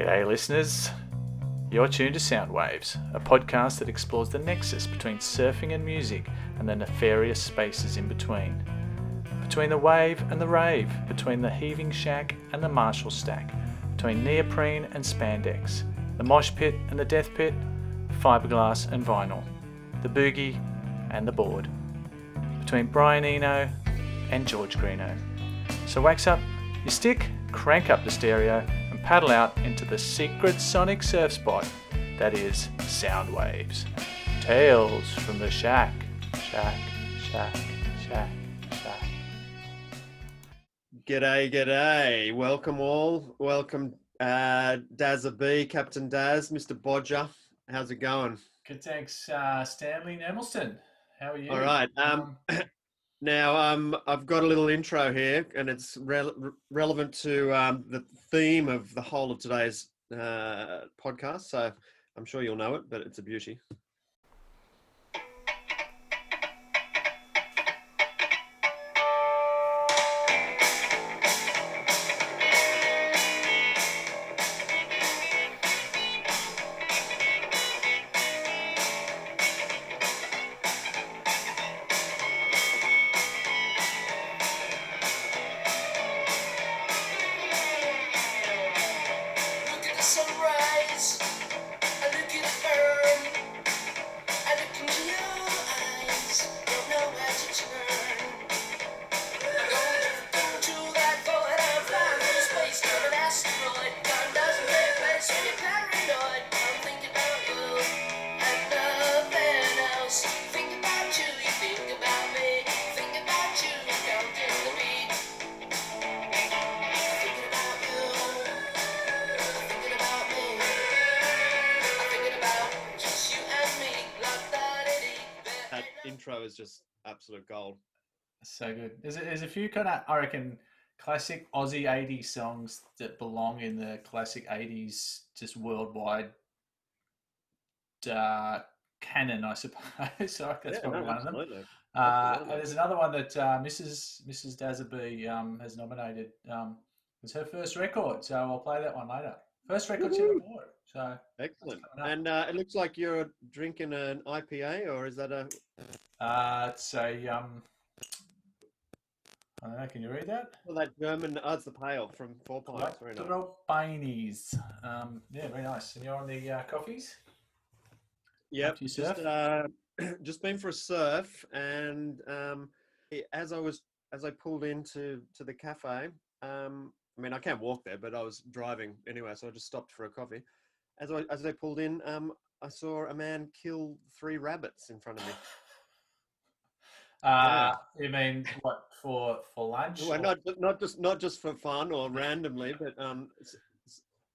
G'day, listeners. You're tuned to Soundwaves, a podcast that explores the nexus between surfing and music and the nefarious spaces in between. Between the wave and the rave, between the heaving shack and the Marshall stack, between neoprene and spandex, the mosh pit and the death pit, fiberglass and vinyl, the boogie and the board, between Brian Eno and George Greenough. So wax up your stick, crank up the stereo, paddle out into the secret sonic surf spot that is sound waves. Tales from the shack, shack, shack, shack, shack. G'day, g'day. Welcome all. Welcome, uh, Dazza B, Captain Daz, Mr. Bodger. How's it going? Good, thanks, uh, Stanley Nemelston. How are you? All right. Um, now, um, I've got a little intro here, and it's re- relevant to um, the theme of the whole of today's uh, podcast. So I'm sure you'll know it, but it's a beauty. I reckon, classic Aussie 80s songs that belong in the classic 80s, just worldwide uh, canon, I suppose. so that's Yeah, probably no, one of them. Uh, there's another one that uh, Mrs. Mrs. Dazaby um, has nominated. Um, it's her first record, so I'll play that one later. First record she ever bought. So Excellent. And uh, it looks like you're drinking an IPA, or is that a? uh, it's a um, I. Can you read that? Well, that German. Oh, it's the pale from Four Pines. Very nice. Baineys. Um, yeah, very nice. And you're on the uh, coffees? Yep. You Just, uh, just been for a surf, and um, as I was as I pulled into to the cafe, um, I mean I can't walk there, but I was driving anyway, so I just stopped for a coffee. As I as I pulled in, um, I saw a man kill three rabbits in front of me. Uh, you mean what for for lunch? Well, or- not not just not just for fun or randomly, but um,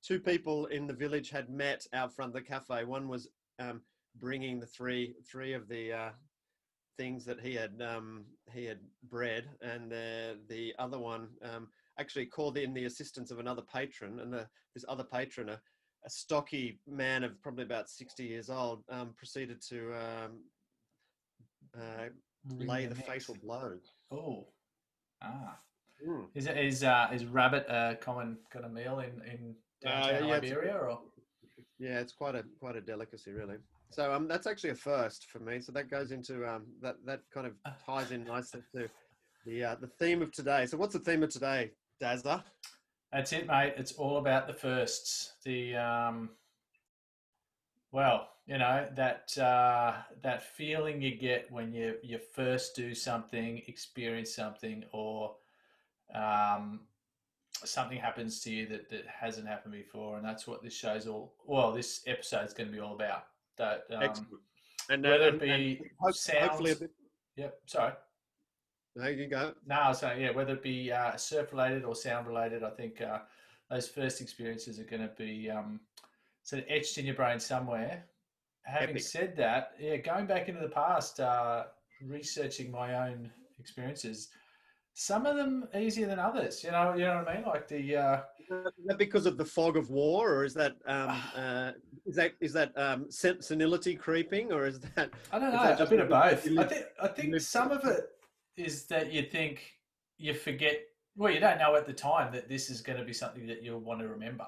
two people in the village had met out front of the cafe. One was um, bringing the three three of the uh, things that he had um, he had bred, and the the other one um, actually called in the assistance of another patron, and the, this other patron, a, a stocky man of probably about sixty years old, um, proceeded to um, uh, lay their the necks. fatal blow. Oh, ah. Mm. Is it is uh, is rabbit a common kind of meal in in Uh, downtown yeah, it's Liberia or? Yeah, it's quite a quite a delicacy, really. So um, that's actually a first for me. So that goes into um, that that kind of ties in nicely to the uh, the theme of today. So what's the theme of today, Dazza? That's it, mate. It's all about the firsts. The um, well, you know that uh, that feeling you get when you you first do something, experience something, or um, something happens to you that, that hasn't happened before, and that's what this show's all. Well, this episode's going to be all about. That um, Excellent. And whether it and- be and hope- hopefully, a bit, Yep. Sorry. there you go. No, I was saying, yeah, whether it be uh, surf related or sound related, I think uh, those first experiences are going to be um, sort of etched in your brain somewhere. Having Epic. said that, yeah, going back into the past, uh, researching my own experiences, some of them easier than others. You know, you know what I mean? Like the uh, Is that because of the fog of war, or is that um, uh, is that is that um, sen- senility creeping, or is that I don't know, a bit of both. I think I think some of it is that you think you forget. Well, you don't know at the time that this is going to be something that you'll want to remember.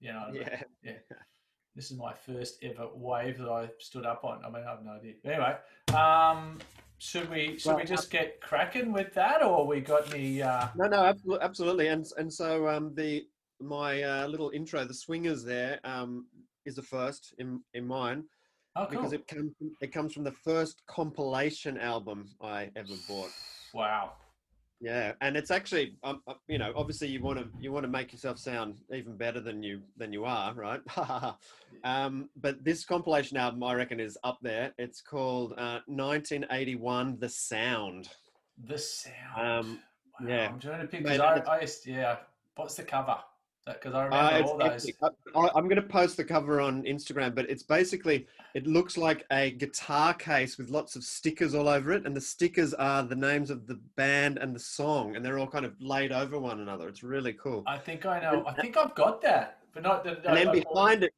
You know, Yeah. Yeah. this is my first ever wave that I stood up on. I mean, I have no idea. Anyway, um, should we should we Well, just get cracking with that, or we got any? Uh, No, no, absolutely, absolutely. And and so um, the my uh, little intro, the swingers there, um, is the first in in mine oh, cool. because it comes it comes from the first compilation album I ever bought. wow. Yeah, and it's actually, um, uh, you know, obviously you want to you want to make yourself sound even better than you than you are, right? um, but this compilation album, I reckon, is up there. It's called uh, 1981, The Sound. The sound. Um, wow. yeah. I'm trying to pick. I, I yeah. What's the cover? Because I Uh, remember it's all those. epic. I, I- I'm going to post the cover on Instagram, but it's basically it looks like a guitar case with lots of stickers all over it, and the stickers are the names of the band and the song, and they're all kind of laid over one another. It's really cool. I think I know. I think I've got that, but not. The, and then I- I- behind it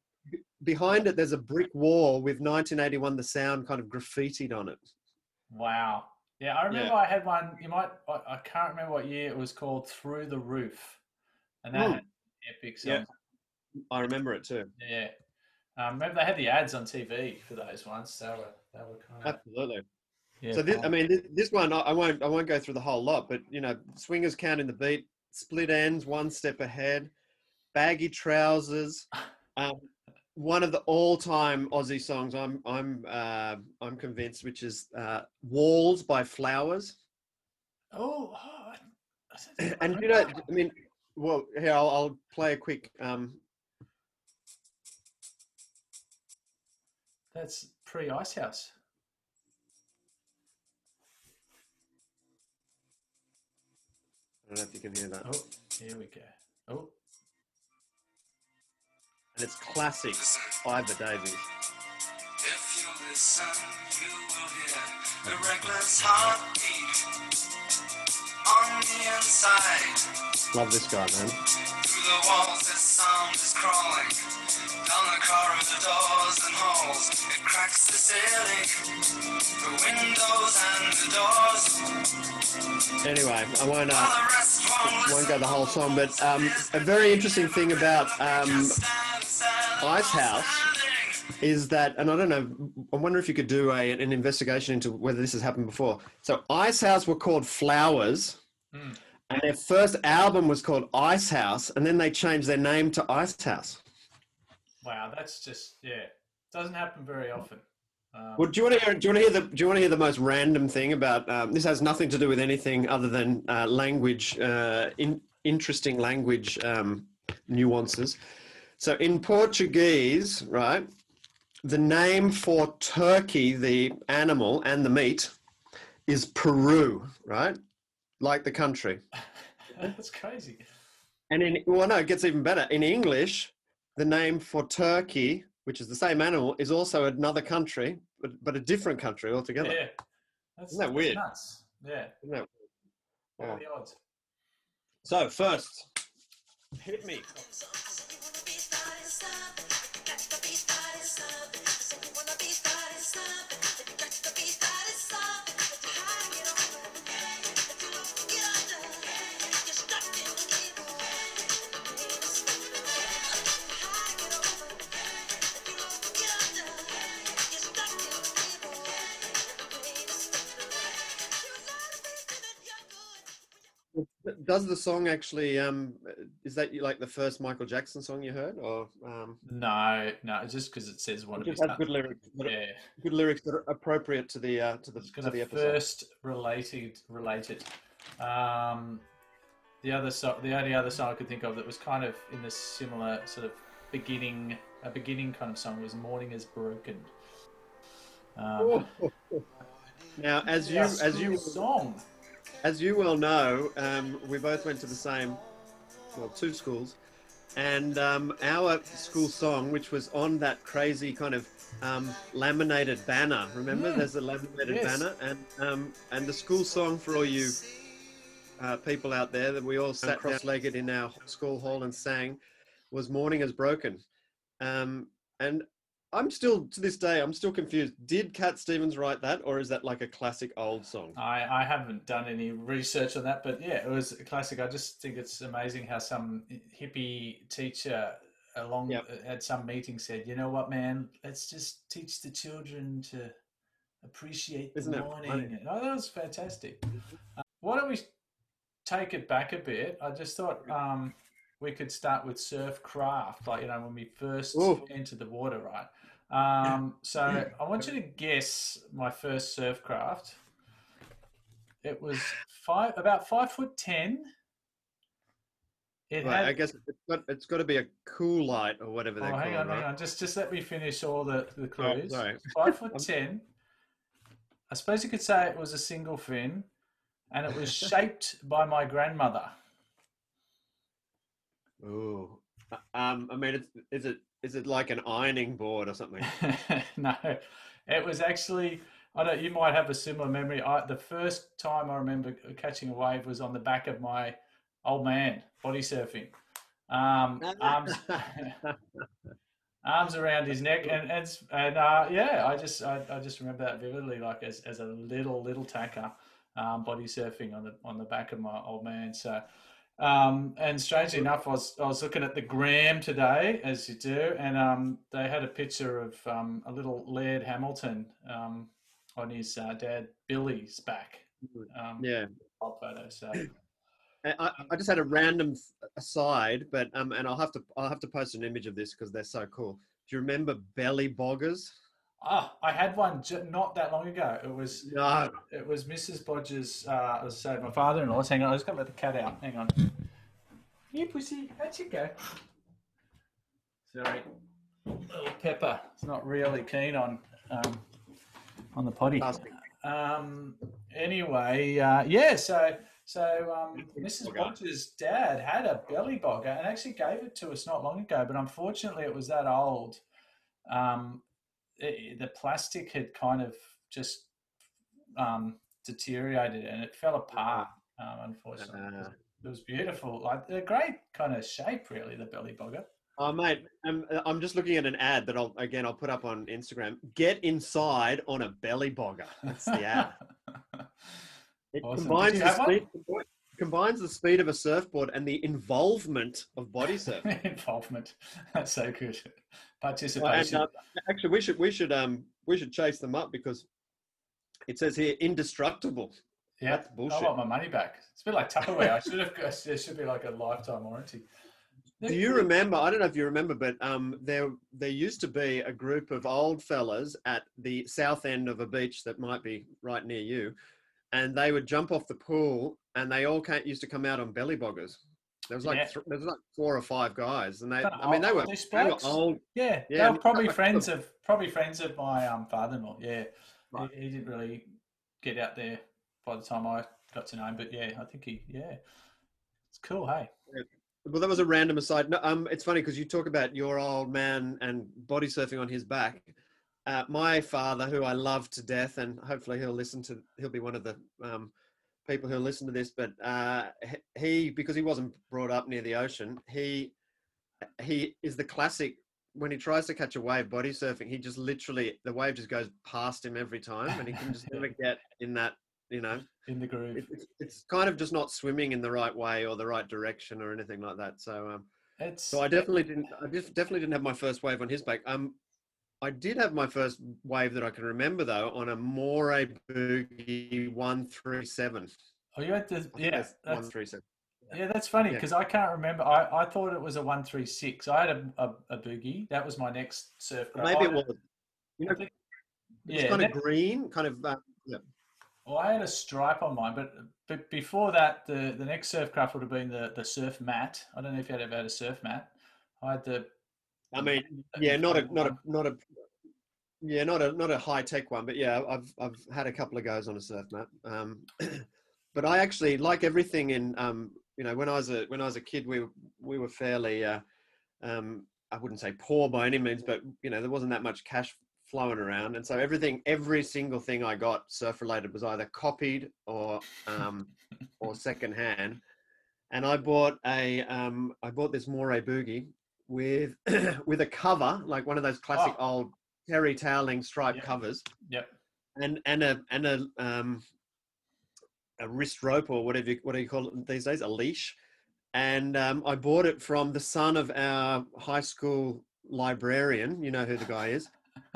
behind it there's a brick wall with 1981 the sound kind of graffitied on it Wow. Yeah, I remember Yeah. I had one. You might. I, I can't remember what year it was called. Through the roof, and that Hmm. Epic Yeah. i remember it too Yeah. Um, remember they had the ads on TV for those ones. They were they were kind of. absolutely Yeah, so this, i mean this, this one I, won't i won't go through the whole lot but you know swingers counting the beat split ends one step ahead baggy trousers um, one of the all-time aussie songs i'm i'm uh, i'm convinced which is uh, walls by flowers Oh. oh, and you know i mean well here i'll, I'll play a quick um, that's pre Icehouse. i don't know if you can hear that Oh, here we go. Oh, and it's classic Iva Davies. You listen, you will hear the reckless heartbeat on the inside. Love this guy, man. Through the walls, this sound is crawling. Down the corridors and halls, it cracks the ceiling. The windows and the doors. Anyway, I won't, uh, While the rest won't won't go the whole song, but um, a very interesting thing about um, Icehouse is that, and I don't know, I wonder if you could do a, an investigation into whether this has happened before. So, Icehouse were called Flowers, Hmm. and their first album was called Icehouse, and then they changed their name to Icehouse. wow. That's just yeah. Doesn't happen very often. Um, Well, do you want to hear? Do you want to hear the? Do you want to hear the most random thing about? Um, this has nothing to do with anything other than uh, language, uh, in, interesting language um, nuances. So in Portuguese, right, the name for turkey, the animal and the meat, is Peru, right, like the country. that's crazy. And in well, no, it gets even better. In English, the name for turkey, which is the same animal, is also another country, but, but a different country altogether. Yeah. That's, Isn't that that's weird? Nuts. Yeah. Isn't that What are the odds? So first, hit me something. I said you wanna be starting something. Does the song actually? Um, is that like the first Michael Jackson song you heard, or um, No, no, it's just because it says one it just has good lyrics? that are- Yeah, Good lyrics that are appropriate to the uh, to the, to the the episode. first related related. Um, the other so the only other song I could think of that was kind of in the similar sort of beginning a beginning kind of song was "Morning Is Broken." Um, Now, as you as you song. As you well know, um, we both went to the same, well, two schools, and um, our school song, which was on that crazy kind of um, laminated banner. Remember, Mm. there's a laminated Yes. banner, and um, and the school song for all you uh, people out there that we all sat cross-legged in our school hall and sang was "Morning Is Broken," um, and. I'm still to this day. I'm still confused. Did Cat Stevens write that, or is that like a classic old song? I, I haven't done any research on that, but yeah, it was a classic. I just think it's amazing how some hippie teacher along Yep. at some meeting said, "You know what, man? Let's just teach the children to appreciate the Isn't it morning." oh, that was fantastic. Uh, why don't we take it back a bit? I just thought um, we could start with surf craft, like you know when we first Ooh. entered the water, right? Um, so I want you to guess my first surf craft. It was five, about five foot ten. It Right, had I guess it's got, it's got to be a Coolite or whatever Oh, they call hang it. on, hang on. Just, just let me finish all the, the Oh, clues. sorry. Five foot ten. I suppose you could say it was a single fin, and it was shaped by my grandmother. Uh, Um, I mean, it's, is it is it like an ironing board or something? no, it was actually. I don't. You might have a similar memory. I, the first time I remember catching a wave was on the back of my old man body surfing. Um, arms, arms around his neck, and and, and uh, yeah, I just I, I just remember that vividly, like as, as a little little tacker, um, body surfing on the on the back of my old man. So. Um, and strangely enough, I was I was looking at the gram today, as you do, and um, they had a picture of um, a little Laird Hamilton um, on his uh, dad Billy's back. Um, yeah. old photo. So I, I- I just had a random aside, but um, and I'll have to I'll have to post an image of this because they're so cool. Do you remember belly boggers? Ah, I had one j- not that long ago. It was No. it was Mrs. Bodger's. Uh, I was saying my father-in-law's. Hang on, I was going to let the cat out. Hang on. You pussy. How'd you go? Sorry, little Pepper. It's not really keen on um, on the potty. Um, anyway, uh, yeah. So so um, Mrs. Bodger's dad had a belly bogger and actually gave it to us not long ago. But unfortunately, it was that old. Um, it, the plastic had kind of just um, deteriorated and it fell apart. Um, unfortunately, Uh, it was beautiful. Like a great kind of shape, really. The belly bogger. oh mate, I'm I'm just looking at an ad that I'll again I'll put up on Instagram. Get inside on a belly bogger. That's the ad. It Awesome. Combines the one? speed, combines the speed of a surfboard and the involvement of body surfing. Involvement. That's so good. Well, and, Participation. uh, actually, we should we should um we should chase them up because it says here indestructible. yeah, that's I bullshit. want my money back. It's a bit like Tupperware. I should have. There should be like a lifetime warranty. Do you remember? I don't know if you remember, but um, there there used to be a group of old fellas at the south end of a beach that might be right near you, and they would jump off the pool, and they all came, used to come out on belly boggers. There was like Yeah. th- there was like four or five guys, and they I mean they were they were old. Yeah, Yeah, they were probably friends of probably friends of my um, father-in-law. Yeah, Right. he, he didn't really get out there by the time I got to know him. But yeah, I think he. Yeah, it's cool. Hey. Well, that was a random aside. No, um, it's funny because you talk about your old man and body surfing on his back. Uh, my father, who I love to death, and hopefully he'll listen to, he'll be one of the um, people who'll listen to this. But uh, he- because he wasn't brought up near the ocean, he he is the classic. When he tries to catch a wave body surfing, he just literally the wave just goes past him every time, and he can just never get in that. You know, In the groove. it, it's, it's kind of just not swimming in the right way or the right direction or anything like that. So, um, It's so I definitely didn't. I just definitely didn't have my first wave on his back. Um, I did have my first wave that I can remember though on a Morey Boogie one three seven. Oh, you had the yeah. one three seven. yeah, that's funny Yeah. because I can't remember. I, I thought it was a one three six. I had a, a, a boogie. That was my next surf. craft. Maybe it was. You know, think- it's yeah, kind of green, kind of. Uh, yeah. Well, I had a stripe on mine, but but before that, the the next surf craft would have been the the surf mat. I don't know if you had ever had a surf mat. I had the. I mean, yeah, not a not a not a. Yeah, not a not a high tech one, but yeah, I've I've had a couple of goes on a surf mat. Um, but I actually like everything in um, you know when I was a when I was a kid, we we were fairly uh, um, I wouldn't say poor by any means, but you know there wasn't that much cash flowing around, and so everything every single thing I got surf related was either copied or um, or second hand. And I bought a um, I bought this Morey boogie with with a cover like one of those classic Oh. old terry toweling stripe Yeah. covers Yep. and and a and a um a wrist rope or whatever you, what do you call it these days a leash and um, I bought it from the son of our high school librarian. You know who the guy is,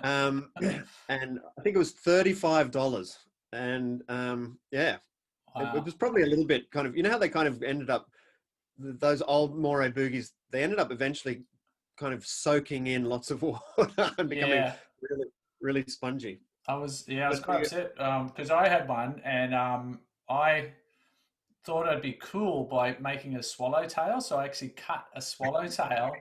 um, and I think it was thirty-five dollars. And um, yeah, it, Wow. it was probably a little bit kind of. You know how they kind of ended up those old Morey boogies. They ended up eventually kind of soaking in lots of water and becoming yeah. really, really spongy. I was yeah, I was But quite upset because I had one and um, I thought I'd be cool by making a swallowtail, so I actually cut a swallowtail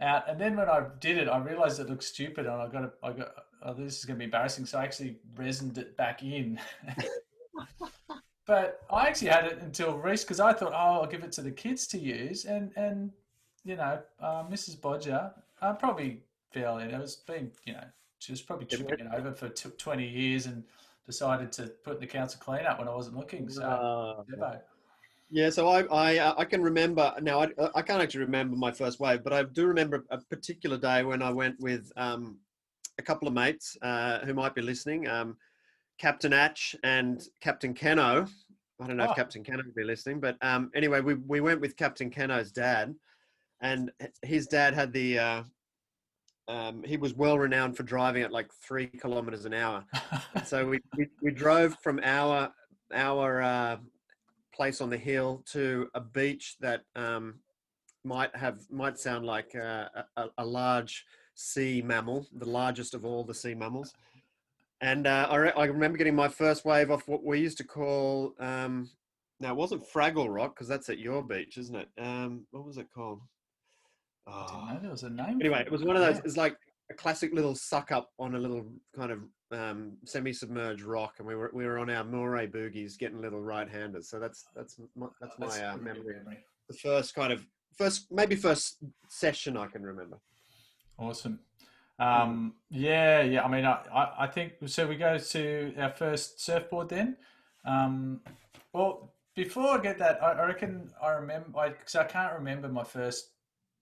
out, and then when I did it, I realized it looked stupid, and I got a, I got oh, this is going to be embarrassing, so I actually resined it back in. but I actually had it until recent because I thought, oh, I'll give it to the kids to use, and and you know, uh, Mrs. Bodger, I'm probably fairly, it was been, you know, she was probably chewing it over for t- 20 years and decided to put in the council clean up when I wasn't looking. So, Uh. Yeah, so I I, uh, I can remember now. I, I can't actually remember my first wave, but I do remember a particular day when I went with um, a couple of mates uh, who might be listening, um, Captain Atch and Captain Keno. I don't know Oh. if Captain Keno would be listening, but um, anyway, we we went with Captain Keno's dad, and his dad had the. Uh, um, he was well renowned for driving at like three kilometers an hour. So we, we, we drove from our our uh, place on the hill to a beach that um, might have might sound like uh, a, a, a large sea mammal, the largest of all the sea mammals. And uh, I, re- I remember getting my first wave off what we used to call. Um, now it wasn't Fraggle Rock because that's at your beach, isn't it? Um, what was it called? I didn't Oh, know there was a name. anyway, it was one of those. It's like a classic little suck up on a little kind of um, semi-submerged rock, and we were we were on our Morey boogies getting little right-handers. So that's that's my, that's my uh, memory. The first kind of first maybe first session I can remember. Awesome. Um, yeah, yeah. I mean, I, I, I think so. We go to our first surfboard then. Um, well, before I get that, I, I reckon I remember because I can't remember my first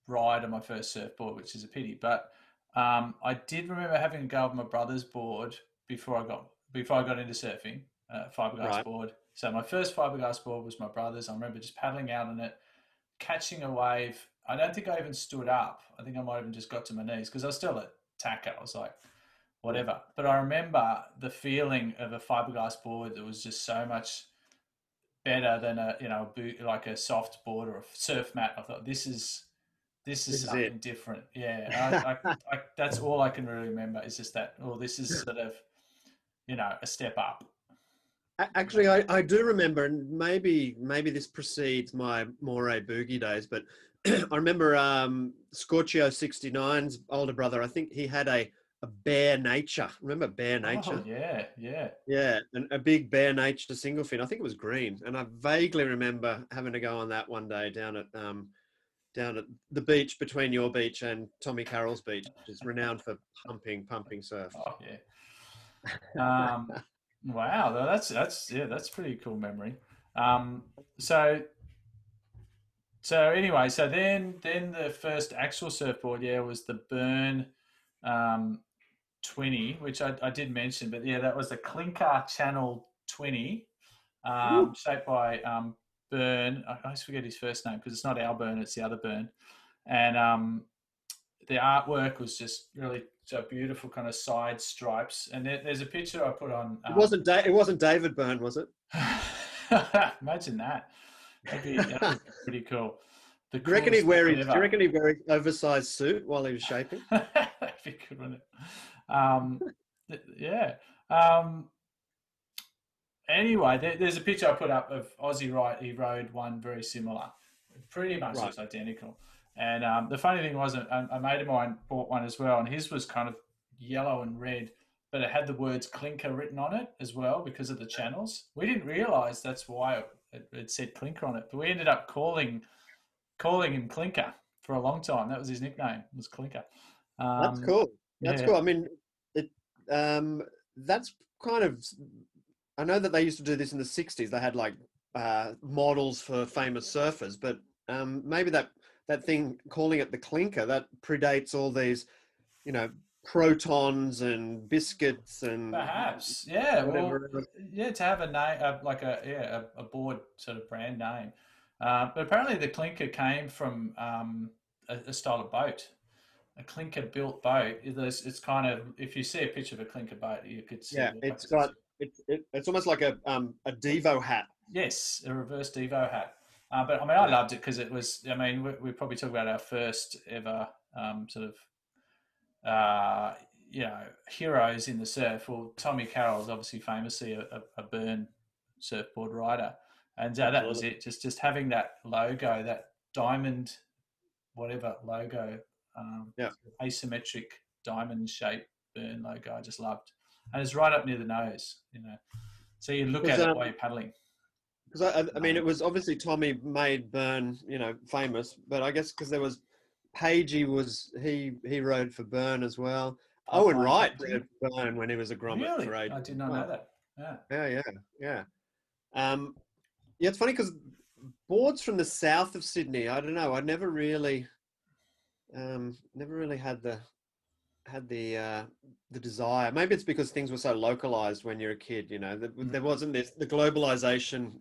ride on my first surfboard, which is a pity. But um, I did remember having a go of my brother's board before I got before I got into surfing, uh, fiberglass Right. board. So my first fiberglass board was my brother's. I remember just paddling out on it, catching a wave. I don't think I even stood up. I think I might have even just got to my knees because I was still at tacker. I was like, whatever. But I remember the feeling of a fiberglass board that was just so much better than a you know boot, like a soft board or a surf mat. I thought this is this is This something it. different. Yeah, I, I, I, that's all I can really remember is just that. Oh, this is sort of you know a step up. Actually, I, I do remember, and maybe maybe this precedes my Morey boogie days, but I remember um, Scorchio 69's older brother. I think he had a a Bear Nature. Remember Bear Nature? Oh, yeah, yeah. Yeah, and a big Bear Nature single fin. I think it was green, and I vaguely remember having to go on that one day down at um, down at the beach between your beach and Tommy Carroll's beach, which is renowned for pumping pumping surf. Oh yeah. Um, wow, that's that's yeah, that's pretty cool memory. Um, so so anyway, so then then the first actual surfboard, yeah, was the Byrne um, twenty, which I, I did mention, but yeah, that was the Clinker Channel twenty, um, shaped by um, Byrne. I always forget his first name because it's not our Byrne, it's the other Byrne, and um, the artwork was just really so beautiful, kind of side stripes. And there, there's a picture I put on. It um, wasn't da- it wasn't David Byrne, was it? Imagine that. That'd be, that'd be pretty cool. The Do you reckon he'd wear his, do you reckon he'd wear his oversized suit while he was shaping? That'd be good, wouldn't it? Um, th- yeah. Um, anyway, there, there's a picture I put up of Ozzie Wright. He rode one very similar. Pretty much Right. looks identical. And um, the funny thing was, a, a mate of mine bought one as well, and his was kind of yellow and red, but it had the words clinker written on it as well because of the channels. We didn't realize that's why it, it, it said clinker on it, but we ended up calling calling him Clinker for a long time. That was his nickname, was Clinker. Um, That's cool. That's yeah. cool. I mean, it um, that's kind of. I know that they used to do this in the '60s. They had like uh, models for famous surfers, but um, maybe that that thing calling it the clinker that predates all these, you know, protons and biscuits and Perhaps, yeah. Well, yeah, to have a name, uh, like a yeah, a, a board sort of brand name. Uh, but apparently, the clinker came from um, a, a style of boat, a clinker built boat. It's, it's kind of if you see a picture of a clinker boat, you could see. Yeah, it it's got it's it, it's almost like a um a Devo hat. Yes, a reverse Devo hat. Uh, but I mean, I loved it because it was. I mean, we, we probably talk about our first ever um, sort of, uh, you know, heroes in the surf. Well, Tommy Carroll is obviously famously a, a, Byrne surfboard rider, and uh, that was it. Just just having that logo, that diamond, whatever logo, um, Yeah. asymmetric diamond shape Byrne logo. I just loved, and it's right up near the nose. You know, so you look at it um, while you're paddling. Because I, I mean, it was obviously Tommy made Byrne, you know, famous, but I guess because there was Pagey was he he rode for Byrne as well. Oh, Owen Wright rode for Byrne when he was a grommet Really? for age. I did not Well, know that. Yeah. Yeah, yeah, yeah. Um, yeah, it's funny because boards from the south of Sydney. I don't know. I never really, um, never really had the had the uh, the desire. Maybe it's because things were so localized when you're a kid. You know, there, there Mm. wasn't this. The globalization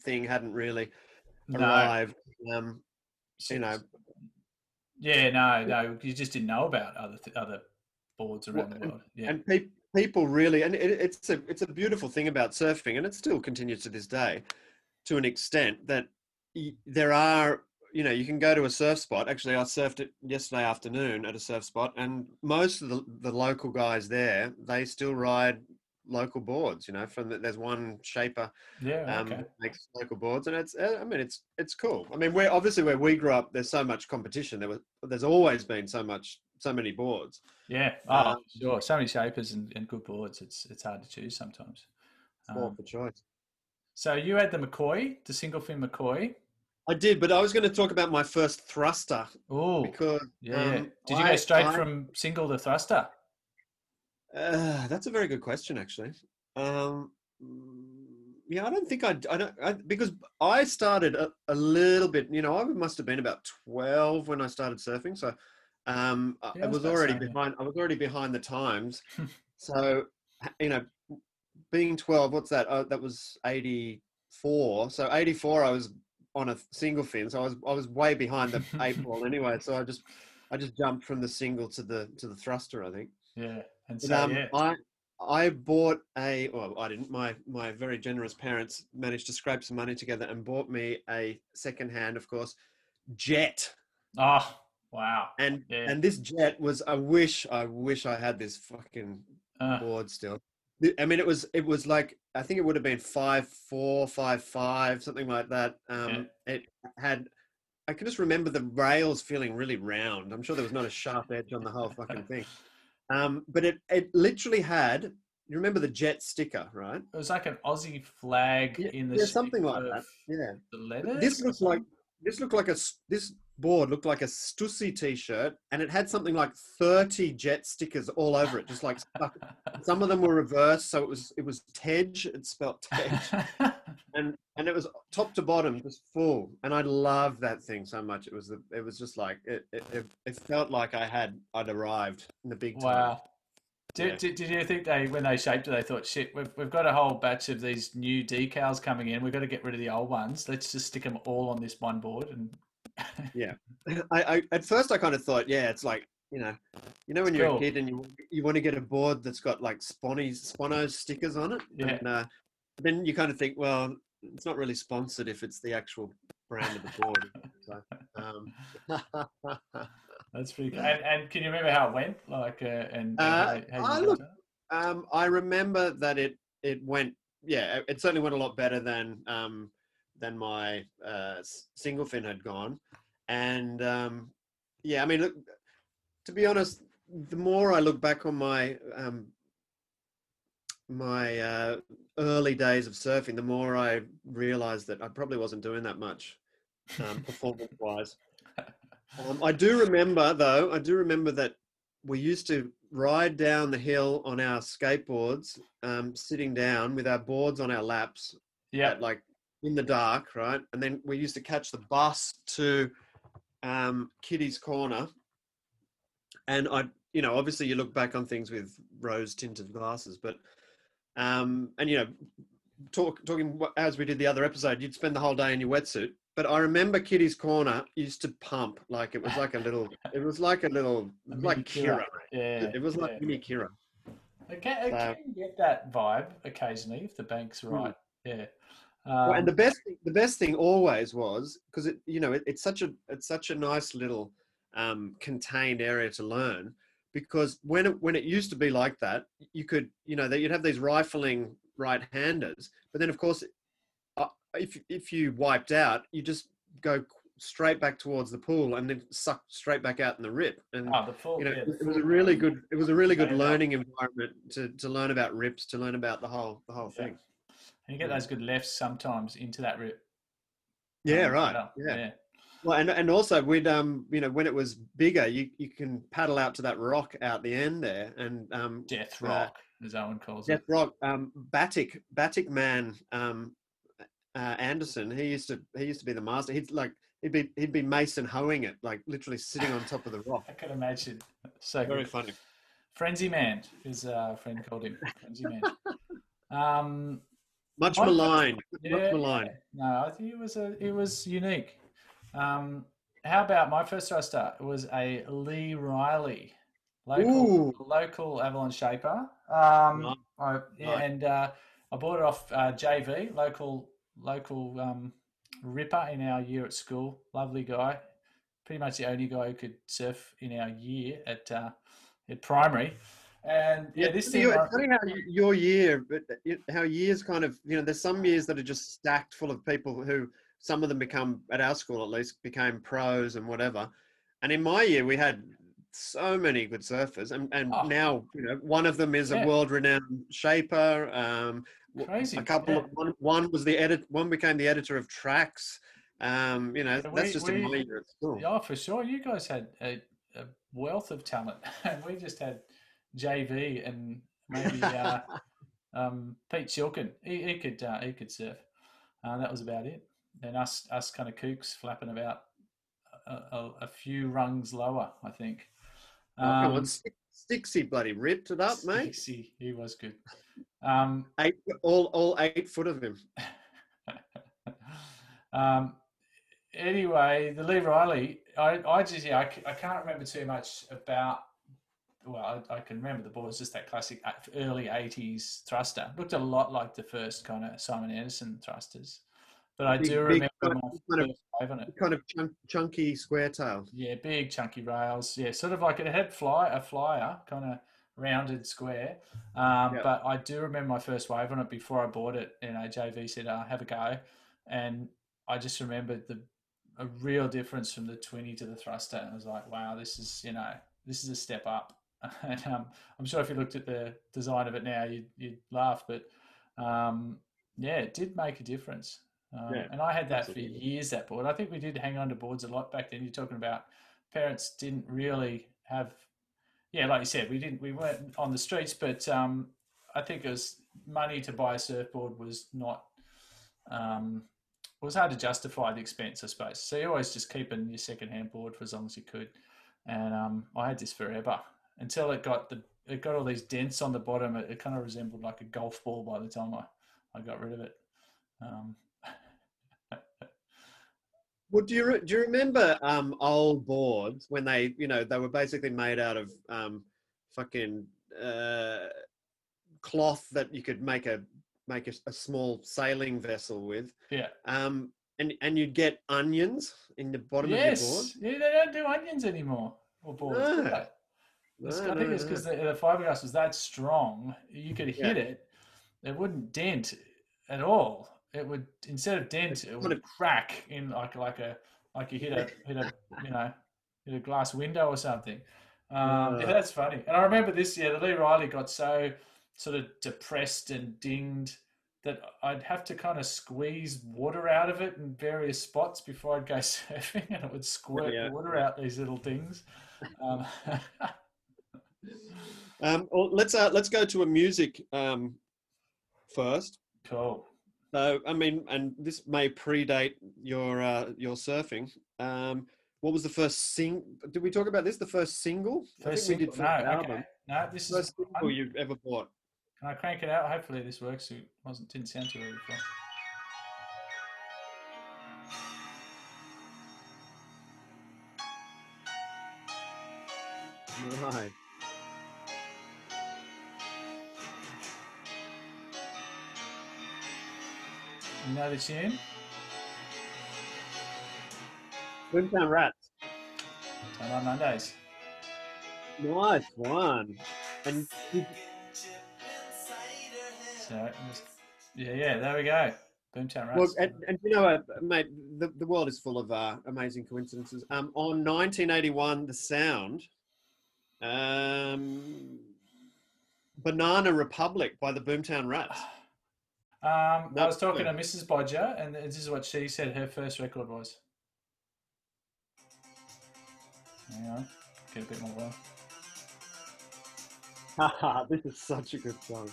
thing hadn't really No. arrived. Um, you know, Yeah, no, no. You just didn't know about other th- other boards around Well, the world. Yeah. and pe- people really and it, it's a it's a beautiful thing about surfing and it still continues to this day to an extent that y- there are you know you can go to a surf spot actually i surfed it yesterday afternoon at a surf spot and most of the, the local guys there they still ride local boards you know from the, there's one shaper yeah. um, Okay. makes local boards, and it's uh, I mean it's it's cool. I mean, we're obviously where we grew up. There's so much competition. There was there's always been so much so many boards. Yeah. Oh, um, sure. So many shapers and, and good boards. It's it's hard to choose sometimes. Sport Um, for choice. so you had the McCoy, the single fin McCoy. I did, but I was going to talk about my first thruster Oh, because yeah. um, Did you I- go straight I- from single to thruster? Uh, that's a very good question, actually. Um, mm, yeah, I don't think I, I don't I, because I started a, a little bit. You know, I must have been about twelve when I started surfing, so um, I- Yeah, I I was already same, yeah. behind. I was already behind the times. so, you know, being twelve, what's that? Uh, that was eighty four. So eighty four, I was on a single fin, so I was I was way behind the eight ball anyway. So I just I just jumped from the single to the to the thruster. I think. Yeah. And so um, yeah. I I bought a well, I didn't. My my very generous parents managed to scrape some money together and bought me a second hand, of course, jet. Oh, wow. And Yeah. and this jet was. I wish I wish I had this fucking Uh, board still. I mean, it was it was like I think it would have been five four, five five, something like that. Um, It had. I can just remember the rails feeling really round. I'm sure there was not a sharp edge on the whole fucking thing. Um, but it it literally had. You remember the jet sticker, right? it was like an Aussie flag Yeah, in the yeah, something like that. Yeah. The letters. This looks like this looked like a this board looked like a Stussy t-shirt, and it had something like 30 jet stickers all over it, just like stuck some of them were reversed so it was it was tej it spelled tej and and it was top to bottom just full and i loved that thing so much it was the it was just like it it, it, it felt like i had i'd arrived in the big time Wow. Did, Yeah. did, did you think they, when they shaped it, they thought, shit, we've, we've got a whole batch of these new decals coming in. We've got to get rid of the old ones. Let's just stick them all on this one board. And I, I at first i kind of thought yeah it's like you know you know when you're cool. a kid and you you want to get a board that's got like sponny spono stickers on it Yeah. and uh, then you kind of think well it's not really sponsored if it's the actual brand of the board so, um, that's pretty cool. And, and can you remember how it went? Like, uh, and, Uh, how, how I look-? Um, I remember that it it went yeah it- it certainly went a lot better than um, than my uh, single fin had gone, and um, yeah I mean look to be honest the more I look back on my um, my uh, early days of surfing the more I realized that I probably wasn't doing that much um, performance wise. Um, I do remember, though, I do remember that we used to ride down the hill on our skateboards, um, sitting down with our boards on our laps, yeah. at, like in the dark, right? And then we used to catch the bus to um, Kitty's Corner. And I, you know, obviously you look back on things with rose tinted glasses, but, um, and you know, talk, talking as we did the other episode, you'd spend the whole day in your wetsuit. but I remember Kitty's Corner used to pump like it was like a little. It was like a little A like mini Kirra. Yeah. It was like yeah. mini Kirra. Can, it So- can get that vibe occasionally if the bank's Hmm. right. Well, Um, and the best thing, the best thing always was because it you know it, it's such a it's such a nice little um, contained area to learn because when it when it used to be like that you could you know that you'd have these rifling right handers but then of course uh, if if you wiped out you just go straight back towards the pool and then suck straight back out in the rip and oh, the full, you know yeah, it, was a really good it was a really good learning environment to to learn about rips to learn about the whole the whole thing And you get those good lefts sometimes into that rip. yeah Um, right well, yeah Well, and and also we'd um you know when it was bigger, you you can paddle out to that rock out the end there, and um Death Uh, Rock, as Owen calls Death it. Death rock um Batik Batik man um uh, Anderson he used to he used to be the master. He'd like he'd be he'd be Mason hoeing it like literally sitting on top of the rock. I can imagine. So Very good. funny. Frenzy Man, his uh, friend called him. Frenzy Man. Um, Much maligned. yeah, Much maligned. No, I think it was a it was unique. Um, how about my first thruster? It was a Lee Riley, local Ooh. local Avalon Shaper. Um, Nice. I, yeah, Nice. and uh, I bought it off uh, JV, local local um, ripper in our year at school. Lovely guy, pretty much the only guy who could surf in our year at uh, at primary. And yeah, this thing. funny- it's funny how your year, but how years kind of, you know, there's some years that are just stacked full of people who, some of them become, at our school at least, became pros and whatever. And in my year, we had so many good surfers, and, and Oh. now, you know, one of them is Yeah. a world-renowned shaper. Um, Crazy, A couple yeah. of one, one was the edit, one became the editor of tracks. Um, you know, So that's we- just in my we- year at school. Yeah, for sure. You guys had a, a wealth of talent, and we just had JV and maybe uh, um, Pete Shilkin. He, he could uh, he could surf. Uh, that was about it. And us us kind of kooks flapping about a, a, a few rungs lower, I think. Oh, Um, Stick- Stixie bloody ripped it up, mate. Stixie, he was good. Um, Eight, all, all eight foot of him. um, anyway, the Lee Riley, I, I just, yeah, I, I can't remember too much about. Well, I, I can remember the ball was just that classic early 80s thruster. Looked a lot like the first kind of Simon Anderson thrusters. But I Big- do big remember kind my of- kind of- first wave on it. kind of chunk, chunky square tail. Yeah, big chunky rails. Yeah, sort of like it had fly a flyer, kind of rounded square. Um. But I do remember my first wave on it before I bought it. You know, JV said, uh, "Have a go," and I just remembered the a real difference from the twenty to the thruster. And I was like, "Wow, this is you know this is a step up." and um, I'm sure if you looked at the design of it now, you'd, you'd laugh, but um, yeah, it did make a difference. Um, Yeah, and I had that absolutely. for years. That board. I think we did hang on to boards a lot back then. You're talking about parents didn't really have, yeah, like you said, we didn't. We weren't on the streets, but um, I think it was money to buy a surfboard was not. Um, it was hard to justify the expense, I suppose. So you always just keeping your second-hand board for as long as you could. And um, I had this forever until it got the it got all these dents on the bottom. It, it kind of resembled like a golf ball by the time I, I got rid of it. Um, Well, do you re- do you remember um, old boards when they you know they were basically made out of um, fucking uh, cloth that you could make a make a, a small sailing vessel with, yeah. um, and and you'd get onions in the bottom of your board. Yes. Yeah, they don't do onions anymore or boards. No. No, I think no, it's no. because the, the fiberglass was that strong. You could Yeah. hit it, it wouldn't dent at all. It would instead of dent, it would crack in like like a like you hit a hit a you know hit a glass window or something. Um, yeah, Uh. that's funny. And I remember this year, the Lee Riley got so sort of depressed and dinged that I'd have to kind of squeeze water out of it in various spots before I'd go surfing, and it would squirt yeah. water out these little things. Um, Um, well, let's uh, let's go to a music um, first. Cool. So, I mean, and this may predate your uh, your surfing. Um, what was the first sing? Did we talk about this? The first single? First single. no, okay. no, this first is single I'm, you've ever bought. Can I crank it out? Hopefully, this works. It wasn't didn't sound too good before. Right. You know the tune? Boomtown Rats. Turn on Mondays. Nice one. And you, So, yeah, yeah, there we go. Boomtown Rats. well, and, and you know, what, mate, the, the world is full of uh, amazing coincidences. Um, on 1981, The Sound, um, Banana Republic by the Boomtown Rats. Um, I was talking to. Mrs. Bodger, and this is what she said her first record was. Hang on, get a bit more well. Haha, this is such a good song.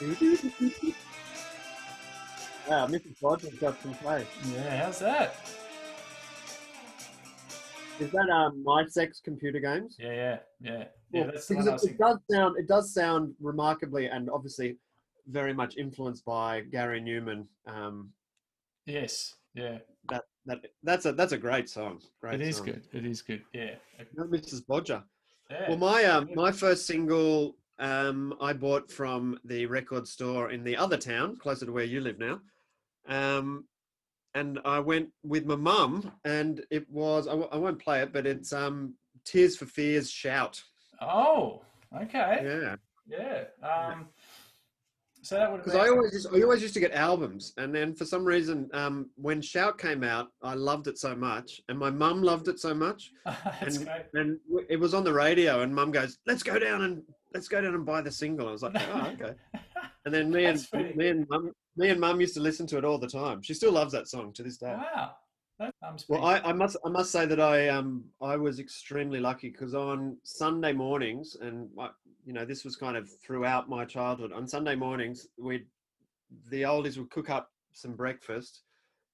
Wow, Mrs. Bodger's got some play. Yeah, how's that? Is that um, My Sex Computer Games? Yeah, yeah, yeah. Yeah, Well, that's because it, it does sound it does sound remarkably and obviously very much influenced by Gary Numan. Um, Yes, yeah. that that that's a that's a great song. Great It is song. good. It is good. Yeah. No, Mrs. Bodger. Yeah. Well, my um, my first single um, I bought from the record store in the other town, closer to where you live now. Um, and I went with my mum, and it was I, w- I won't play it, but it's um, Tears for Fears "Shout." oh, okay. Yeah, Yeah. Um, so that would because I always used, I always used to get albums, and then for some reason, um, when "Shout" came out, I loved it so much, and my mum loved it so much, That's and, great. and w- it was on the radio, and Mum goes, "Let's go down and let's go down and buy the single." I was like, "Oh, okay." And then me and me and mum, me and mum used to listen to it all the time. She still loves that song to this day. wow. Um, Well, I, I must I must say that I um I was extremely lucky because on Sunday mornings and I, you know this was kind of throughout my childhood. On Sunday mornings, we'd the oldies would cook up some breakfast,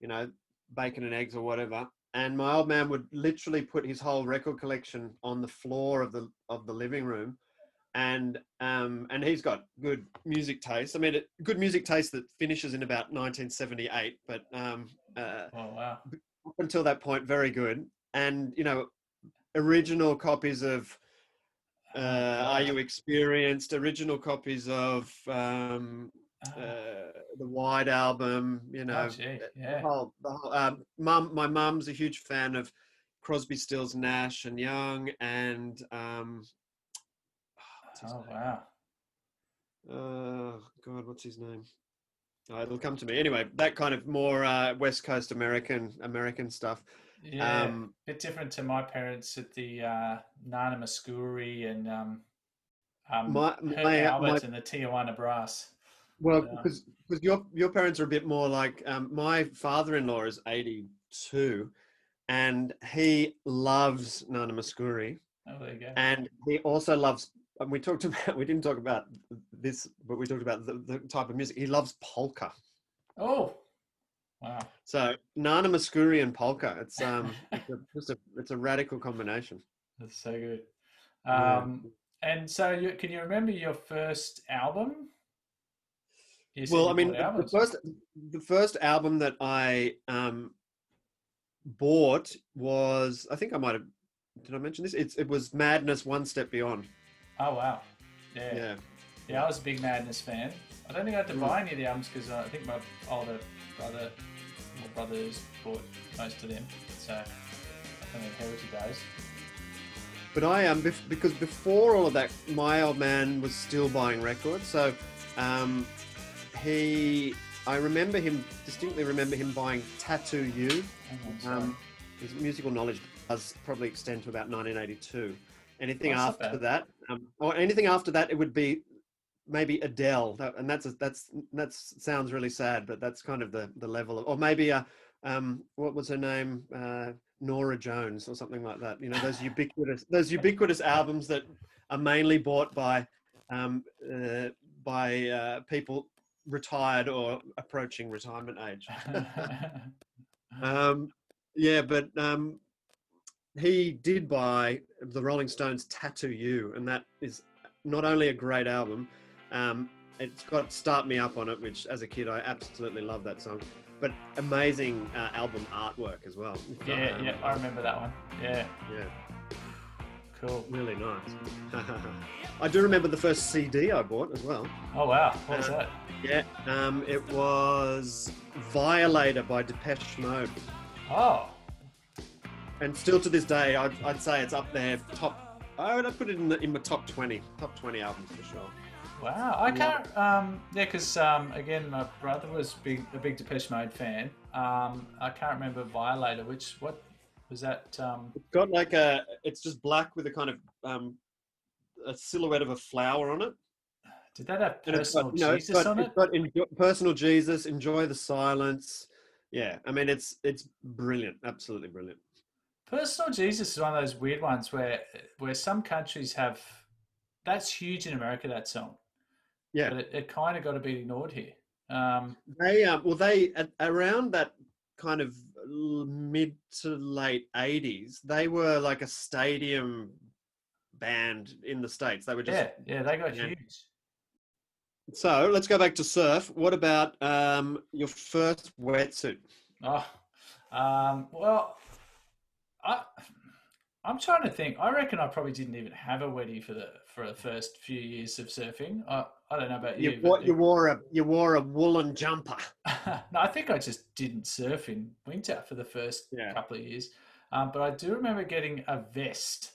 you know, bacon and eggs or whatever, and my old man would literally put his whole record collection on the floor of the of the living room. And um, and he's got good music taste. I mean, it, good music taste that finishes in about 1978. But um, uh, oh, wow. up until that point very good and you know original copies of uh, are you experienced original copies of um, Ah, uh, the White album you know oh, gee, the whole, the whole, um, mum my mum's a huge fan of crosby stills nash and young and um, what's his Oh, name? wow. oh god what's his name oh, it'll come to me anyway that kind of more uh, west coast american american stuff Yeah. um, bit different to my parents at the uh, Nana Mouskouri and um, um, My- Herb my- Albert my- and the Tijuana Brass. Well, Yeah. because because your your parents are a bit more like um, my father-in-law is eighty two, and he loves Nana Mouskouri, Oh, there you go. and he also loves. And we talked about we didn't talk about this, but we talked about the, the type of music he loves polka. Oh, wow. So Nana Mouskouri and polka, it's um it's a, just a it's a radical combination. That's so good. Yeah. Um, and so, you, can you remember your first album? You well, I mean, the first the first album that I um, bought was I think I might have did I mention this? It's it was Madness One Step Beyond. Oh wow, yeah. yeah, Yeah, I was a big Madness fan. I don't think I had to Mm. buy any of the albums because I think my older brother, or brothers, bought most of them. So I kind of inherited those. but I um bef- because before all of that, my old man was still buying records. So um, he I remember him distinctly remember him buying Tattoo You. On. Um, his musical knowledge does probably extend to about 1982. Anything not after that, um, or anything after that, it would be maybe Adele, that, and that's a, that's that's sounds really sad, but that's kind of the the level of, or maybe uh, um, what was her name, uh, Norah Jones, or something like that. You know, those ubiquitous those ubiquitous albums that are mainly bought by um, uh, by uh, people retired or approaching retirement age. Um, yeah, but um, he did buy the Rolling Stones "Tattoo You," and that is not only a great album, um, it's got "Start Me Up" on it, which as a kid I absolutely love that song. But amazing uh, album artwork as well. Yeah, Um, yeah, I remember that one. Yeah, yeah, cool. really nice. I do remember the first CD I bought as well. Oh wow, what was Uh, that? Yeah, um, it was Violator by Depeche Mode. Oh, and still to this day, I'd, I'd say it's up there. Top, I would put it in the in my top twenty, top twenty albums for sure. wow. I can't. Um, yeah, because um, again, my brother was big, a big Depeche Mode fan. Um, I can't remember Violator. Which what was that? Um, It's got like a, it's just black with a kind of um, a silhouette of a flower on it. did that have personal got, you know, it's Jesus got, on it? got enjoy, personal Jesus, enjoy the silence. Yeah, I mean it's it's brilliant, absolutely brilliant. Personal Jesus is one of those weird ones where where some countries have. That's huge in America. That song. Yeah. But it, it kind of got to be ignored here. Um, They um, well they at, around that kind of mid to late eighties, they were like a stadium band in the states. They were just yeah, yeah, they got Yeah. huge. So let's go back to surf. What about um, your first wetsuit? Oh, um, well, I, I'm trying to think. I reckon I probably didn't even have a weddy for the for the first few years of surfing. I, I don't know about you. You, wore, you wore a you wore a woolen jumper. no, I think I just didn't surf in winter for the first Yeah. couple of years. Um, but I do remember getting a vest,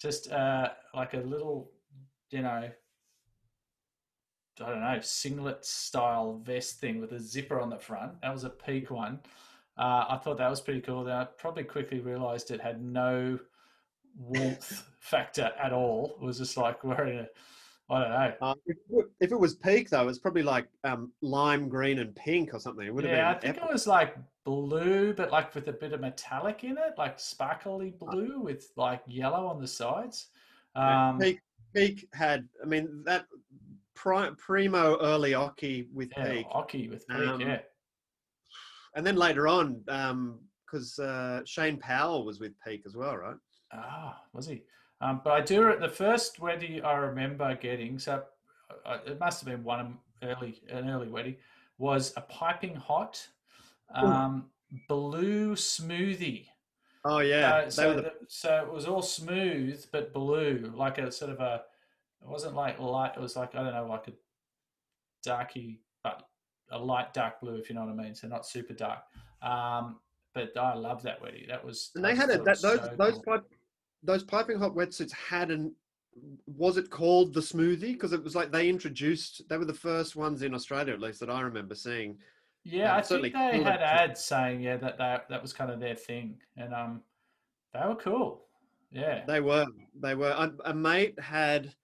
just uh, like a little, you know, I don't know, singlet style vest thing with a zipper on the front. That was a peak one. Uh, I thought that was pretty cool. Then I probably quickly realized it had no warmth factor at all. It was just like wearing a, I don't know, Uh, if, it- was peak though, it's probably like um, lime green and pink or something. It would have yeah, I think epic. it was like blue, but like with a bit of metallic in it, like sparkly blue with like yellow on the sides. Um, peak peak had. I mean that pri- primo early Occy with yeah, peak, Occy with peak, Um, yeah. And then later on, because uh, Shane Powell was with peak as well, right? Ah, was he? Um, but I do the first wedding I remember getting. So uh, it must have been one early an early wedding was a piping hot um, blue smoothie. Oh yeah, so, so, the- the, so it was all smooth but blue, like a sort of a. It wasn't like light. It was like I don't know, like a darky, a light dark blue, if you know what I mean. So not super dark. Um, but I love that wedding. That was. and they had a, it that, those so those cool. pipe, those piping hot wetsuits had an. Was it called the smoothie? Because it was like they introduced. They were the first ones in Australia, at least that I remember seeing. Yeah, Um, I think they had ads saying yeah that that that was kind of their thing, and um, they were cool. Yeah, They were. They were. A, a mate had.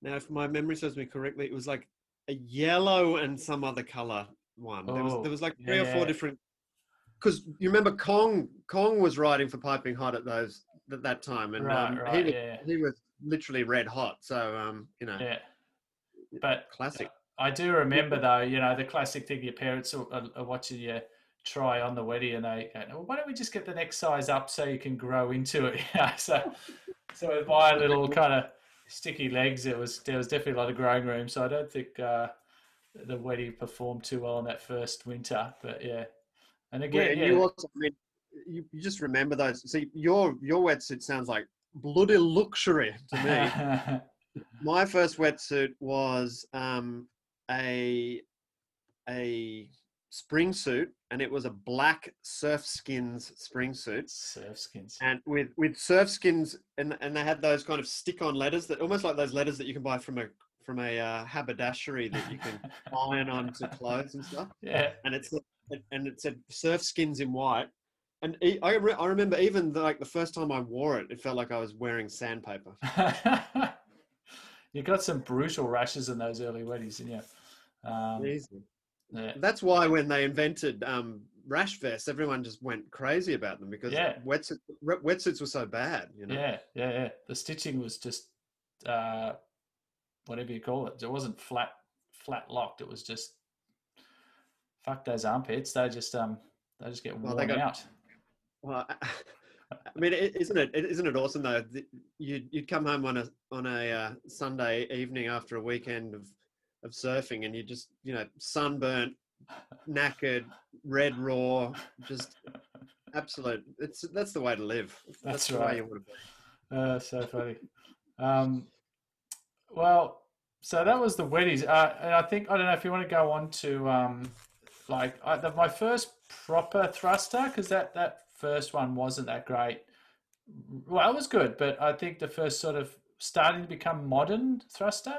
Now, if my memory serves me correctly, it was like a yellow and some other color one. there was Oh, there was like three or four different. Because you remember Kong Kong was riding for Piping Hot at those at that time, and right, um, right, he was yeah, he was literally red hot. So um, you know, yeah. But classic. I do remember though, you know, the classic thing: your parents are, are, watching you try on the wedding, and they go, well, "Why don't we just get the next size up so you can grow into it?" You know, so so with my little kind of sticky legs, it was there was definitely a lot of growing room. So I don't think uh, the wedding performed too well in that first winter. But yeah, and Yeah, again, and yeah, you also, I mean, you, you just remember those. See, your your wetsuit sounds like bloody luxury to me. my first wetsuit was um, a a spring suit, and it was a black surf skins spring suit, surf skins. and with with surf skins, and and they had those kind of stick on letters that almost like those letters that you can buy from a from a uh, haberdashery that you can iron onto clothes and stuff. yeah. And it's and it said surf skins in white. And I, re- I remember even the, like the first time I wore it, it felt like I was wearing sandpaper. you got some brutal rashes in those early weddings, didn't you? Um, Easy. Yeah. That's why when they invented um, rash vests, everyone just went crazy about them because Yeah. wetsuit, wetsuits were so bad. You know. yeah, yeah, yeah. The stitching was just uh, whatever you call it. It wasn't flat, flat locked. It was just fuck those armpits. They just um, they just get Well, worn they got- out. Well, I mean, isn't it? Isn't it awesome though? You'd you'd come home on a on a uh, Sunday evening after a weekend of of surfing, and you just you know sunburnt, knackered, red raw, just absolute. It's that's the way to live. That's the right. way you want to be. Uh, so funny. Um, well, so that was the Weddies. Uh, and I think I don't know if you want to go on to um, like I, the, my first proper thruster because that that first one wasn't that great. Well, it was good, but I think the first sort of starting to become modern thruster,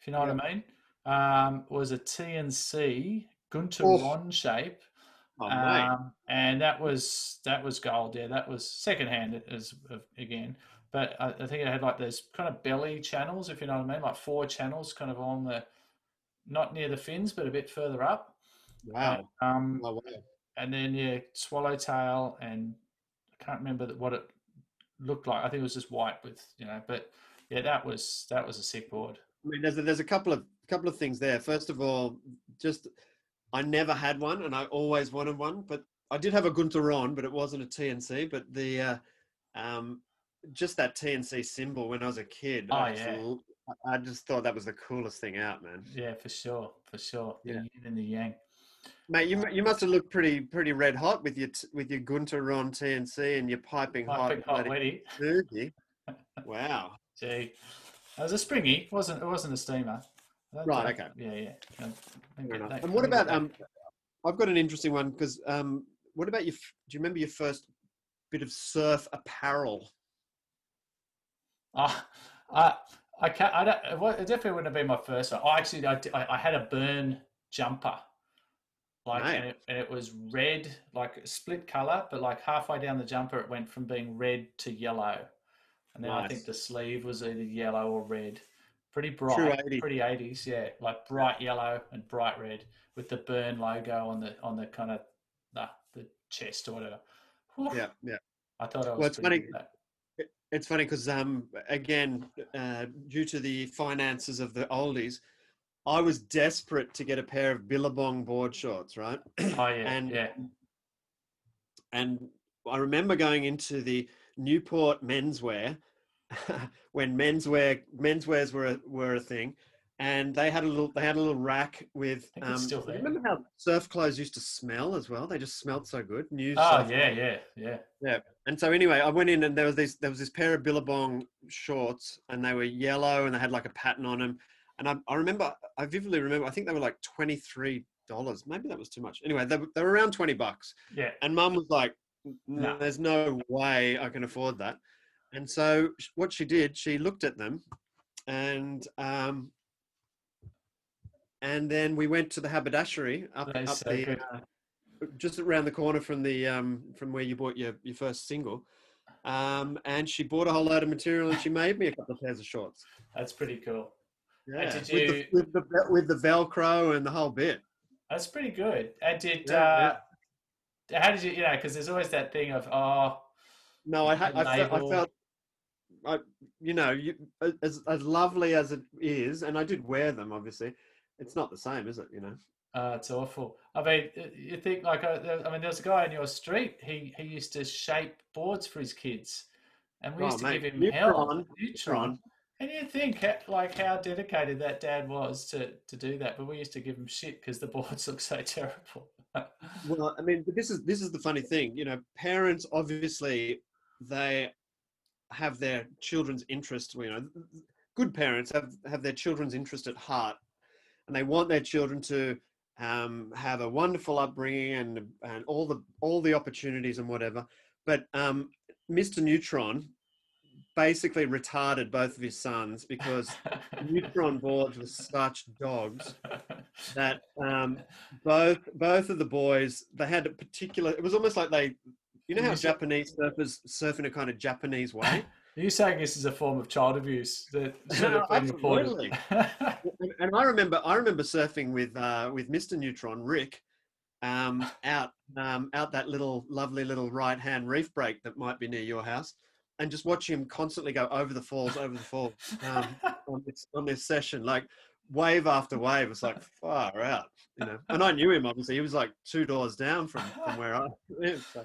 if you know what I mean, um, was a TNC Gunther Oof. Rohn shape. Oh. Um, and that was that was gold. Yeah, that was secondhand as uh, again. But I, I think it had like those kind of belly channels, if you know what I mean, like four channels, kind of on the not near the fins, but a bit further up. wow. Um, Oh, wow. and then yeah, swallowtail, and I can't remember that- what it looked like. I think it was just white with you know. But yeah, that was that was a sick board. I mean, there's a, there's a couple of couple of things there. First of all, just I never had one, and I always wanted one. But I did have a Gunther Rohn, but it wasn't a TNC. But the uh, um, just that TNC symbol when I was a kid, Oh, I, just, I just thought that was the coolest thing out, man. Yeah, for sure, for sure. The Yeah. yin and the yang. Mate, you you must have looked pretty pretty red hot with your with your Gunther Rohn TNC and your piping Piping hot Weddy. Wow. Gee, it was a springy. It wasn't It wasn't a steamer. Right, think- okay. Yeah, yeah. I think Fair enough. And what about um? I've got an interesting one because um, what about your? Do you remember your first bit of surf apparel? Ah, I, I can't. I don't. It definitely wouldn't have been my first one. I actually, I, I had a Byrne jumper, like, and it, and it was red, like split color, but like halfway down the jumper, it went from being red to yellow, and then I think the sleeve was either yellow or red. Pretty bright, 80s. pretty eighties, yeah, like bright yellow and bright red with the Byrne logo on the on the kind of the, the chest or whatever. Yeah, yeah. I thought I was Well, it's funny- It's funny because um, again, uh, due to the finances of the oldies, I was desperate to get a pair of Billabong board shorts, right? Oh yeah, and yeah. and I remember going into the Newport menswear when menswear menswears were a, were a thing, and they had a little they had a little rack with. Um, still there. Remember how surf clothes used to smell as well? They just smelled so good. New. Oh surf yeah, clothes. yeah, yeah. And so anyway, I went in and there was this there was this pair of Billabong shorts, and they were yellow and they had like a pattern on them. And I, I remember, I vividly remember, I think they were like twenty three dollars. Maybe that was too much. Anyway, they, were- they were around twenty bucks. Yeah. And mum was like, "N- No. "There's no way I can afford that." And so what she did, she looked at them, and um, and then we went to the haberdashery up, up so the uh, just around the corner from the um, from where you bought your, your first single. Um, and she bought a whole load of material and she made me a couple of pairs of shorts. That's pretty cool. Yeah, did with, the, with the with the Velcro and the whole bit. That's pretty good. And did Yeah, uh, how did you you know? Because there's always that thing of oh No, I, ha- I, felt, I felt, I, you know, you, as as lovely as it is, and I did wear them. Obviously, it's not the same, is it? You know. uh, it's awful. I mean, uh, you think like uh, there- I mean, there was a guy in your street. He he used to shape boards for his kids, and we Oh, used to mate, give him Neutron, hell. Neutron. And you think like how dedicated that dad was to to do that, but we used to give him shit because the boards looked so terrible. Well, I mean, this is this is the funny thing. You know, parents obviously they have their children's interest. You know, good parents have have their children's interest at heart, and they want their children to um, have a wonderful upbringing and and all the all the opportunities and whatever. But um, Mr. Neutron basically retarded both of his sons because Neutron boards were such dogs that um, both both of the boys they had a particular. It was almost like they, you know how Japanese surfers surf in a kind of Japanese way. Are you saying this is a form of child abuse that should have been reported? and, and I remember I remember surfing with uh, with Mr. Neutron Rick um, out um, out that little lovely little right hand reef break that might be near your house, and just watching him constantly go over the falls, over the falls um, on this on this session, like wave after wave. It's like far out, you know. And I knew him obviously. He was like two doors down from from where I live. So.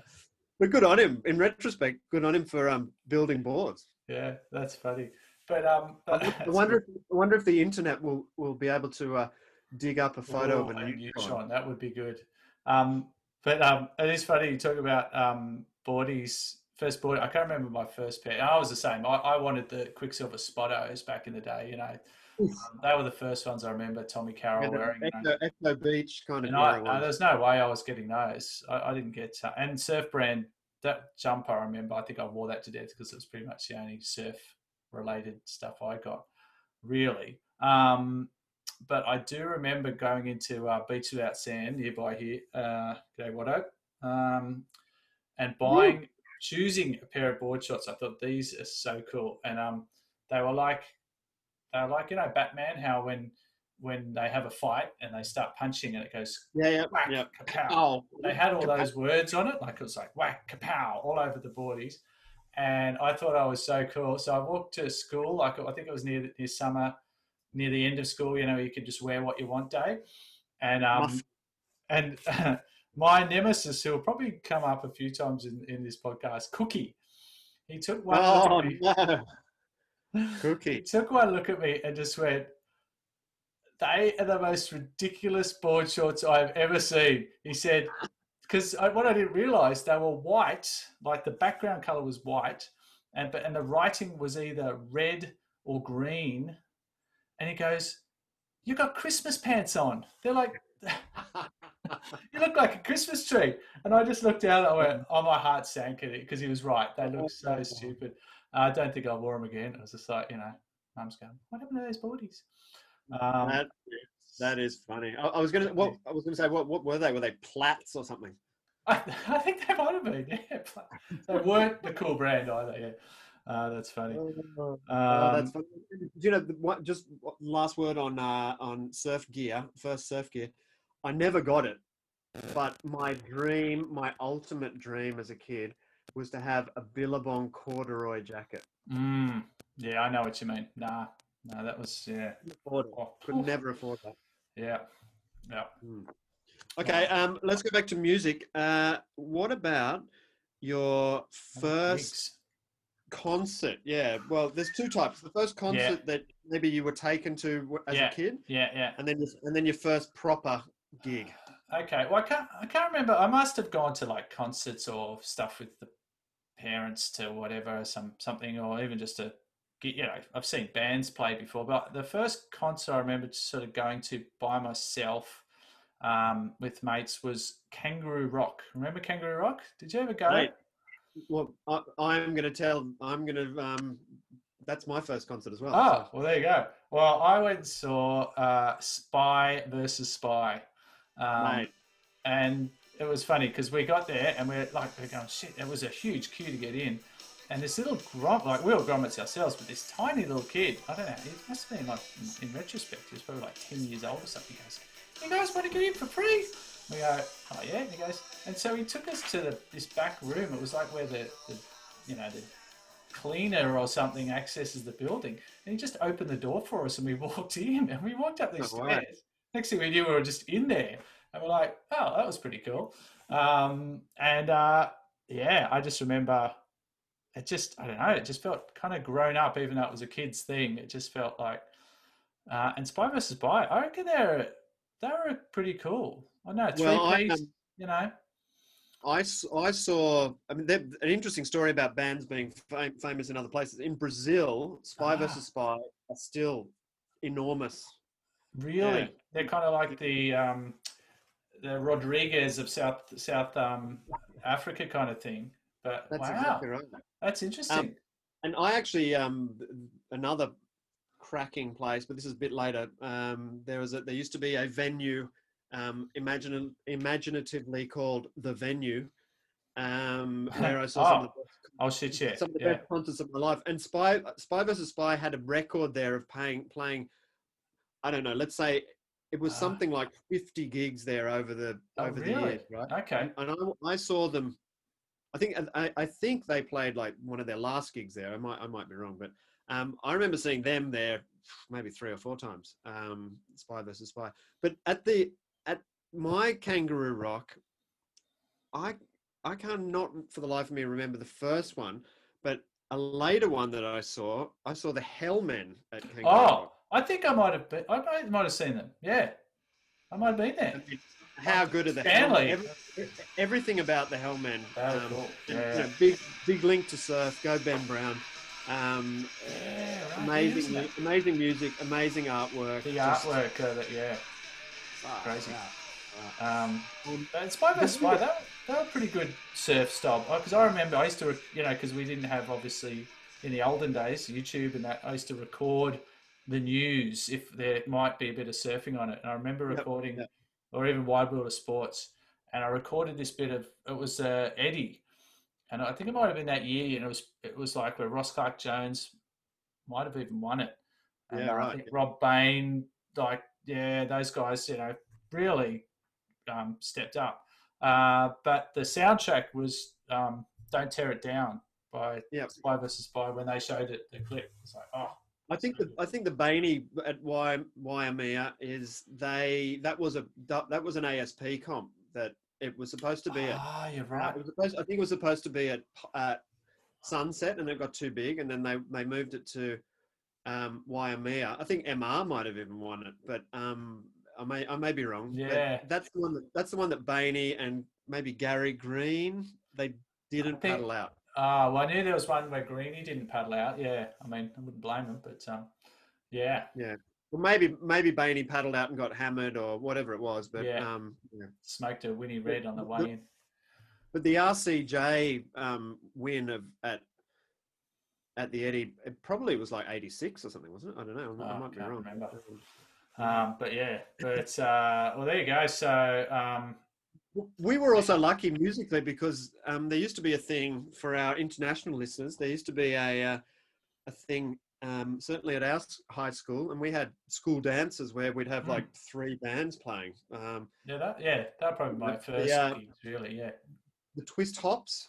But good on him. In retrospect, good on him for um, building boards. yeah, that's funny. but um, I wonder- I wonder. If, I wonder if the internet will will be able to uh, dig up a photo Ooh, of a neutron. neutron. That would be good. Um, but um, it is funny you talk about um, boardies. First board, I can't remember my first pair. I was the same. I, I wanted the Quiksilver Spottos back in the day. You know, um, they were the first ones I remember. Tommy Carroll Yeah, wearing. you know. Echo, Beach kind of I, era uh, there's no way I was getting those. I, I didn't get uh, and surf brand that jumper. I remember. I think I wore that to death because it was pretty much the only surf related stuff I got, really. Um, but I do remember going into uh, Beach Without Sand nearby here, uh, G'day Watto, um, and buying, choosing a pair of board shorts. I thought these are so cool, and um, they were like, they were like you know Batman, how when when they have a fight and they start punching and it goes yeah, yeah, whack, yeah. kapow. Oh, They had all Kapow. those words on it, like it was like whack, kapow, all over the boardies. And I thought I was so cool. So I walked to school, like I think it was near near summer, near the end of school. You know, you could just wear what you want day. And um, Muff. and my nemesis, who will probably come up a few times in, in this podcast, Cookie. He took one look Oh at me. no, He took one look at me and just went, "They are the most ridiculous board shorts I've ever seen." He said, "Because what I didn't realize they were white, like the background color was white, and but and the writing was either red or green." And he goes, "You got Christmas pants on." They're like. You look like a Christmas tree. And I just looked down and I went, oh, my heart sank at it because he was right. They look so stupid. I don't think I wore them again. I was just like, you know, mum's going, what happened to those boardies? Um, that, that is funny. I, I was gonna. What I was gonna say. What what were they? Were they plats or something? I, I think they might have been, yeah. They weren't the cool brand either, yeah. Uh, that's funny. Oh, Um, that's funny. You know, just last word on uh, on surf gear. First surf gear. I never got it, but my dream, my ultimate dream as a kid, was to have a Billabong corduroy jacket. mm, yeah, I know what you mean. Nah, no, that was, yeah. Afford. Oh, Could never afford that. Yeah, yeah. Okay, um, let's go back to music. Uh, what about your first concert? Yeah, well, there's two types. The first concert that maybe you were taken to as Yeah. a kid, Yeah, yeah. and then your, and then your first proper gig. Okay. Well, I can't. I can't remember. I must have gone to like concerts or stuff with the parents to whatever, some something, or even just to get. You know, I've seen bands play before, but the first concert I remember sort of going to by myself um, with mates was Kangaroo Rock. Remember Kangaroo Rock? Did you ever go? Mate, Well, I, I'm going to tell. I'm going to. Um, that's my first concert as well. Oh, well, there you go. Well, I went and saw uh, Spy versus Spy. Um, and it was funny because we got there and we're like, we're going, shit, it was a huge queue to get in. And this little grommet, like we were grommets ourselves, but this tiny little kid, I don't know, he must have been like, in, in retrospect, he was probably like 10 years old or something. He goes, you guys want to get in for free? We go, oh yeah. And he goes, and so he took us to the, this back room. It was like where the, the you know, the cleaner or something accesses the building. And he just opened the door for us and we walked in and we walked up these Oh, stairs. Next thing we knew, we were just in there. And we're like, oh, that was pretty cool. Um, and uh, yeah, I just remember it just, I don't know, it just felt kind of grown up, even though it was a kid's thing. It just felt like, uh, and Spy versus Spy, I reckon they're, they were pretty cool. I know, three Well, I, piece, um, you know. I, I saw. I mean, an interesting story about bands being fam- famous in other places. In Brazil, Spy Ah. versus Spy are still enormous. Really, they're kind of like the um, the Rodriguez of South South um, Africa kind of thing. But That's wow, exactly right. that's interesting. And I actually um another cracking place, but this is a bit later. Um, there was a there used to be a venue, um, imagine imaginatively called the venue, um, where I saw some of the best, oh shit, yeah, some of the yeah. best concerts of my life. And Spy Spy versus Spy had a record there of paying playing, I don't know, let's say it was Ah. something like fifty gigs there over the Oh, over the really? years, right? Okay, and I, I saw them. I think I, I think they played like one of their last gigs there. I might I might be wrong, but um, I remember seeing them there maybe three or four times. Um, Spy versus Spy. But at the at my Kangaroo Rock, I I can't not for the life of me remember the first one, but a later one that I saw, I saw the Hellmenn at Kangaroo Oh, Rock. I think I might have been. I might, might have seen them. Yeah, I might have been there. How good are the Stanley. Every- everything about the Hellmenn. That um, cool. Yeah. you know, big, big link to surf. Go Ben Brown. Um, Yeah, right, amazing, isn't amazing music, amazing artwork. The just- artwork, uh, that, yeah. crazy. out. Um, Um, but Spy vs Spy, were- they were pretty good surf style. Because I remember I used to, you know, because we didn't have obviously in the olden days YouTube and that. I used to record the news if there might be a bit of surfing on it. And I remember recording, yep. or even Wide World of Sports, and I recorded this bit of it was uh, Eddie, and I think it might have been that year. And it was it was like where Ross Clarke-Jones might have even won it. And Yeah, uh, I think. Rob Bain, like yeah, those guys, you know, really um, stepped up. Uh, but the soundtrack was um, "Don't Tear It Down" by Yep. Spy vs Spy when they showed it the clip. It's like, oh, I think the I think the Bainey at y, Waimea is they that was a that was an ASP comp that it was supposed to be at. ah, you're uh, right. It was supposed, I think it was supposed to be at at Sunset, and it got too big, and then they they moved it to um, Waimea. I think MR might have even won it, but um, I may I may be wrong. but Yeah. that's the one that that's the one that Bainey and maybe Gary Green they didn't think- paddle out. Ah, well, I knew there was one where Greeny didn't paddle out. Yeah, I mean, I wouldn't blame him, but um, yeah, yeah. Well, maybe maybe Bainey paddled out and got hammered or whatever it was, but Yeah. um, yeah. smoked a Winnie Red on the way in. But the RCJ um, win of at at the Eddie, it probably was like '86 or something, wasn't it? I don't know. I Oh, might be wrong. remember. Um, but yeah, but uh, well, there you go. So um, We were also lucky musically because um, there used to be a thing for our international listeners. There used to be a uh, a thing um, certainly at our high school, and we had school dances where we'd have Mm. like three bands playing. Um, yeah, that yeah, that probably my first the, uh, really. Yeah, the Twist Hops,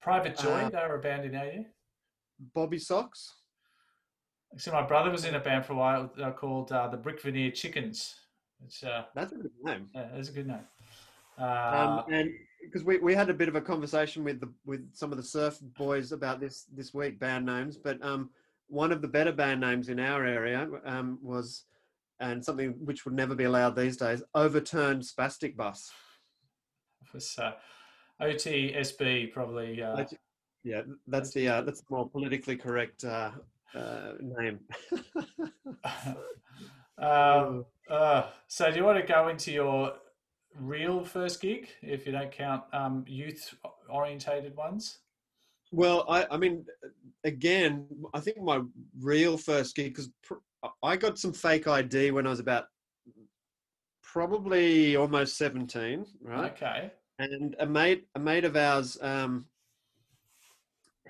Private Joy, uh, they were a band in our year. Bobby Socks. Actually, my brother was in a band for a while uh, called uh, the Brick Veneer Chickens. Which uh, That's a good name. yeah, that's a good name. Um, Uh, and because we, we had a bit of a conversation with the with some of the surf boys about this this week band names, but um, one of the better band names in our area um, was, and something which would never be allowed these days, overturned spastic bus. was uh, OTSB probably. Uh, Yeah, that's the uh, that's the more politically correct uh, uh, name. um, uh, so, do you want to go into your real first gig, if you don't count um, youth-orientated ones? Well, I, I mean, again, I think my real first gig because pr- I got some fake ID when I was about probably almost seventeen, right? Okay. And a mate, a mate of ours, um,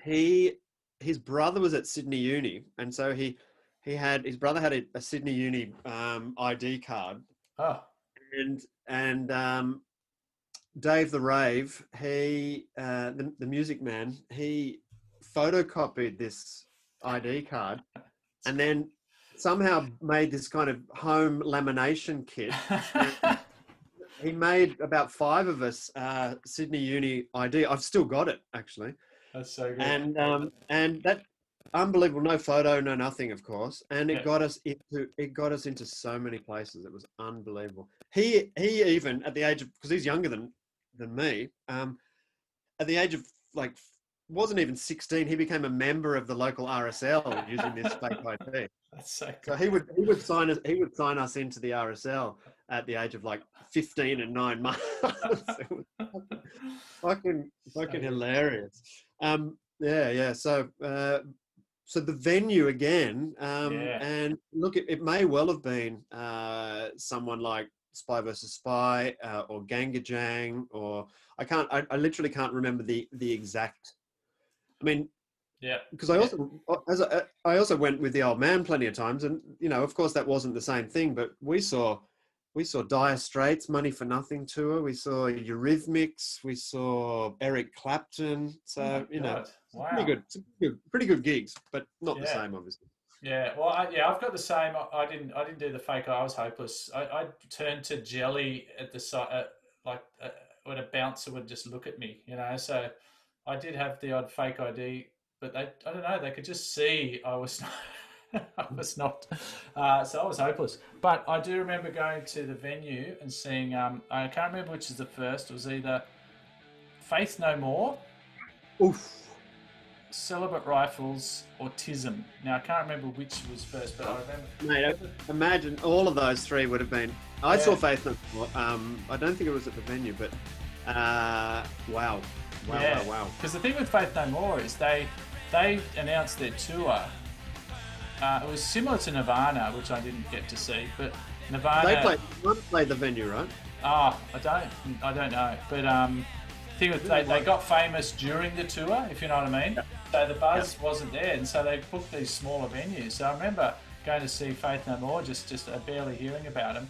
he, his brother was at Sydney Uni, and so he, he had his brother had a, a Sydney Uni um, ID card, Oh, and and um, Dave the Rave, he uh, the, the music man, he photocopied this ID card, and then somehow made this kind of home lamination kit. He made about five of us uh, Sydney Uni ID. I've still got it actually, that's so good. and um, and that unbelievable. No photo, no nothing, of course, and it Yeah. got us into it got us into so many places. It was unbelievable. He he even at the age of because he's younger than than me. Um, at the age of like wasn't even 16 he became a member of the local rsl using this fake id that's so so he would he would sign us he would sign us into the rsl at the age of like 15 and 9 months fucking fucking good. hilarious um yeah yeah so uh so the venue again um Yeah. and look it, it may well have been uh someone like spy versus spy uh, or GangGajang or i can't I, I literally can't remember the the exact i mean yeah. because I also as I, I also went with the old man plenty of times, and you know, of course, that wasn't the same thing. But we saw we saw Dire Straits, Money for Nothing tour. We saw Eurythmics. We saw Eric Clapton. So Oh you know, wow. pretty good, good, pretty good gigs, but not the same, obviously. Yeah, well, I, yeah, I've got the same. I, I didn't, I didn't do the fake. I was hopeless. I, I turned to jelly at the side, uh, like uh, when a bouncer would just look at me, you know. So I did have the odd fake ID, but they I don't know they could just see I was I was not uh, so I was hopeless. But I do remember going to the venue and seeing um, I can't remember which is the first. It was either Faith No More, Oof. Celibate Rifles, or Tism. Now I can't remember which was first, but I remember. Mate, I- imagine all of those three would have been. I Yeah. saw Faith No More. Um, I don't think it was at the venue, but uh, wow, wow, Yeah. wow, wow. Because the thing with Faith No More is they they announced their tour. Uh, it was similar to Nirvana, which I didn't get to see, but Nirvana. They played. The venue, right? Ah, I don't, I don't know. But um, the thing with they, they got famous during the tour, if you know what I mean. So the buzz wasn't there, and so they booked these smaller venues. So I remember going to see Faith No More, just just uh, barely hearing about them,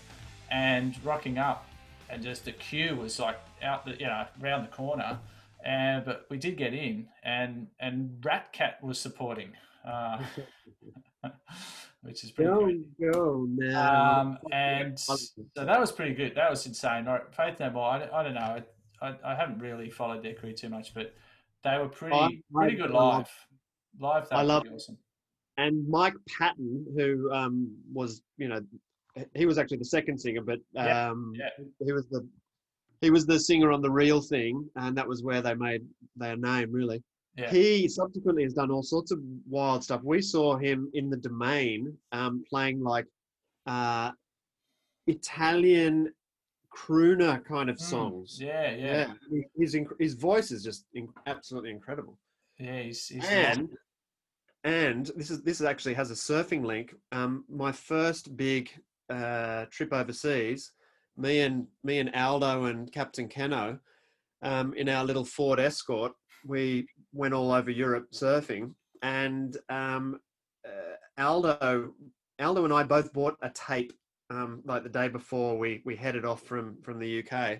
and rocking up, and just the queue was like out the you know round the corner, and but we did get in, and and Rat Cat was supporting. Uh, which is pretty Go, great. go now. Um, and so that was pretty good. That was insane. Faith No More. I, don't- I don't know. I, I haven't really followed their career too much, but they were pretty I- pretty good live. Live, they I love- awesome. and Mike Patton, who um, was, you know, he was actually the second singer, but Yeah, um, yeah. he was the he was the singer on the real thing, and that was where they made their name. Really, Yeah. he subsequently has done all sorts of wild stuff. We saw him in the Domain um, playing like uh, Italian crooner kind of Mm, songs. Yeah, yeah, He- his his voice is just absolutely incredible yeah. he's, he's and and this is this actually has a surfing link. Um, my first big uh, trip overseas, me and me and Aldo and Captain Keno, um, in our little Ford Escort, we went all over Europe surfing, and um, uh, Aldo Aldo and I both bought a tape um, like the day before we we headed off from from the UK,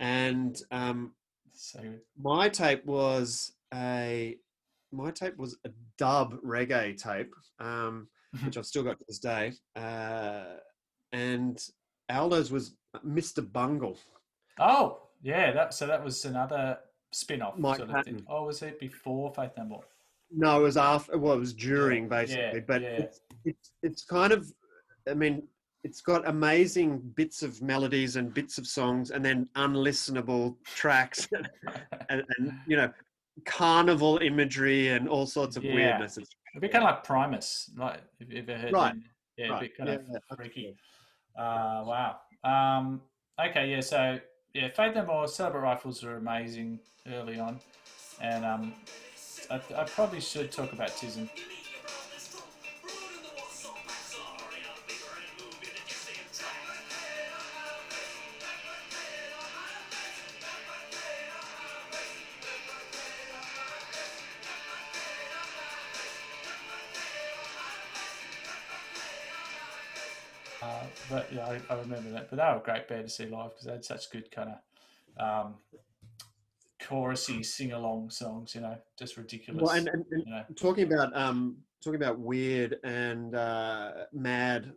and um, so my tape was a my tape was a dub reggae tape, um, which I've still got to this day. Uh, and Aldo's was Mr. Bungle. Oh, yeah. That so that was another spin-off Mike sort of thing. Oh, was it before Faith No More? No, it was after. Well, it was during basically, yeah, but yeah. It's, it's it's kind of. I mean, it's got amazing bits of melodies and bits of songs, and then unlistenable tracks, and, and you know, carnival imagery and all sorts of Yeah. weirdness. It's A bit kind of like Primus, like if you ever heard. Right, them. Yeah, a bit kind of freaky. Uh, wow. Um, okay, yeah. So yeah, Faith No More, Celibate Rifles are amazing early on, and um, I, I probably should talk about Tism. But yeah, I, I remember that. But they were a great band to see live because they had such good kind of um, chorusy sing along songs. You know, just ridiculous. well, and, and, and you know, talking about um talking about weird and uh, mad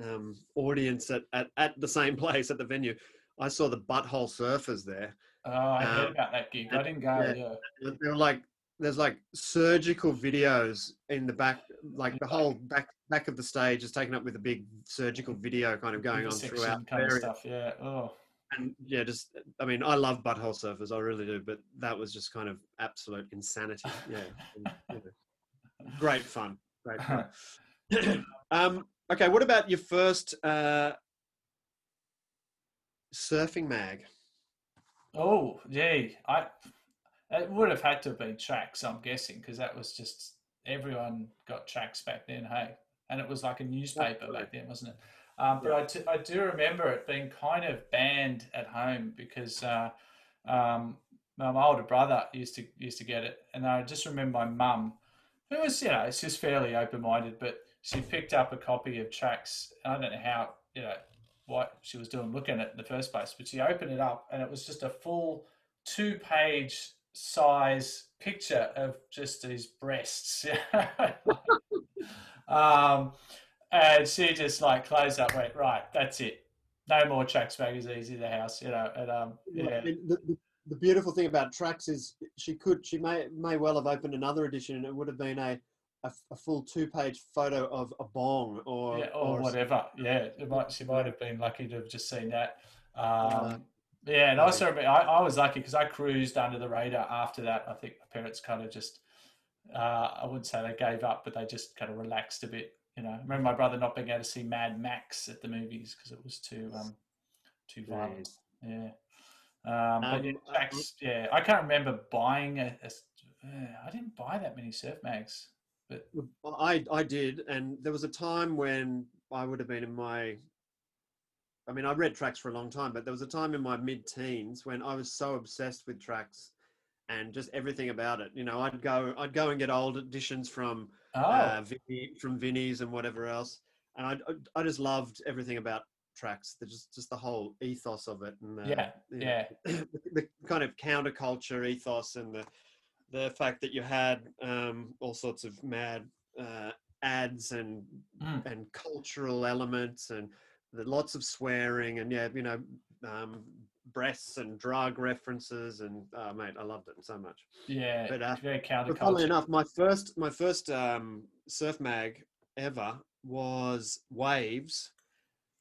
um, audience at, at at the same place at the venue. I saw the Butthole Surfers there. oh, I heard um, about that gig. I didn't go. yeah. Yeah, They were like there's like surgical videos in the back, like the whole back back of the stage is taken up with a big surgical video kind of going on throughout. kind of stuff. Yeah. Oh, and yeah, just I mean, I love butthole surfers, I really do, but that was just kind of absolute insanity. Yeah, and, you know, great fun, great fun. um, okay, what about your first uh, surfing mag? oh, yeah. I. It would have had to have been tracks, I'm guessing, because that was just everyone got tracks back then. Hey, and it was like a newspaper back then, wasn't it? Um, but I, t- I do remember it being kind of banned at home because uh, um, my older brother used to used to get it, and I just remember my mum, who was you know, it's just fairly open minded, but she picked up a copy of tracks. I don't know how you know what she was doing looking at it in the first place, but she opened it up, and it was just a full two page size picture of just his breasts. um, and she just like closed up, went, right, that's it. No more tracks magazines in the house, you know. And um, yeah, the, the, the beautiful thing about tracks is she could she may may well have opened another edition and it would have been a a, a full two page photo of a bong or yeah, or, or whatever. Yeah, it might, she might have been lucky to have just seen that. Um, Uh, yeah, and also I, I was lucky because I cruised under the radar after that. I think my parents kind of just, uh, I wouldn't say they gave up, but they just kind of relaxed a bit. You know, I remember my brother not being able to see Mad Max at the movies because it was too um, too violent. Yeah. Um, but yeah, Um, I- tracks, yeah, I can't remember buying a. a uh, I didn't buy that many surf mags, but Well, I I did, and there was a time when I would have been in my. I mean, I read tracks for a long time, but there was a time in my mid-teens when I was so obsessed with tracks, and just everything about it. You know, I'd go, I'd go and get old editions from oh, uh, Vinny, from Vinny's and whatever else, and I I just loved everything about tracks. The, just just the whole ethos of it, and uh, yeah, you know, yeah, the, the kind of counterculture ethos and the the fact that you had um, all sorts of mad uh, ads and Mm. and cultural elements and the, lots of swearing and yeah you know um, breasts and drug references and oh, mate I loved it so much. yeah. But, uh, very But funnily enough, my first my first um, surf mag ever was Waves,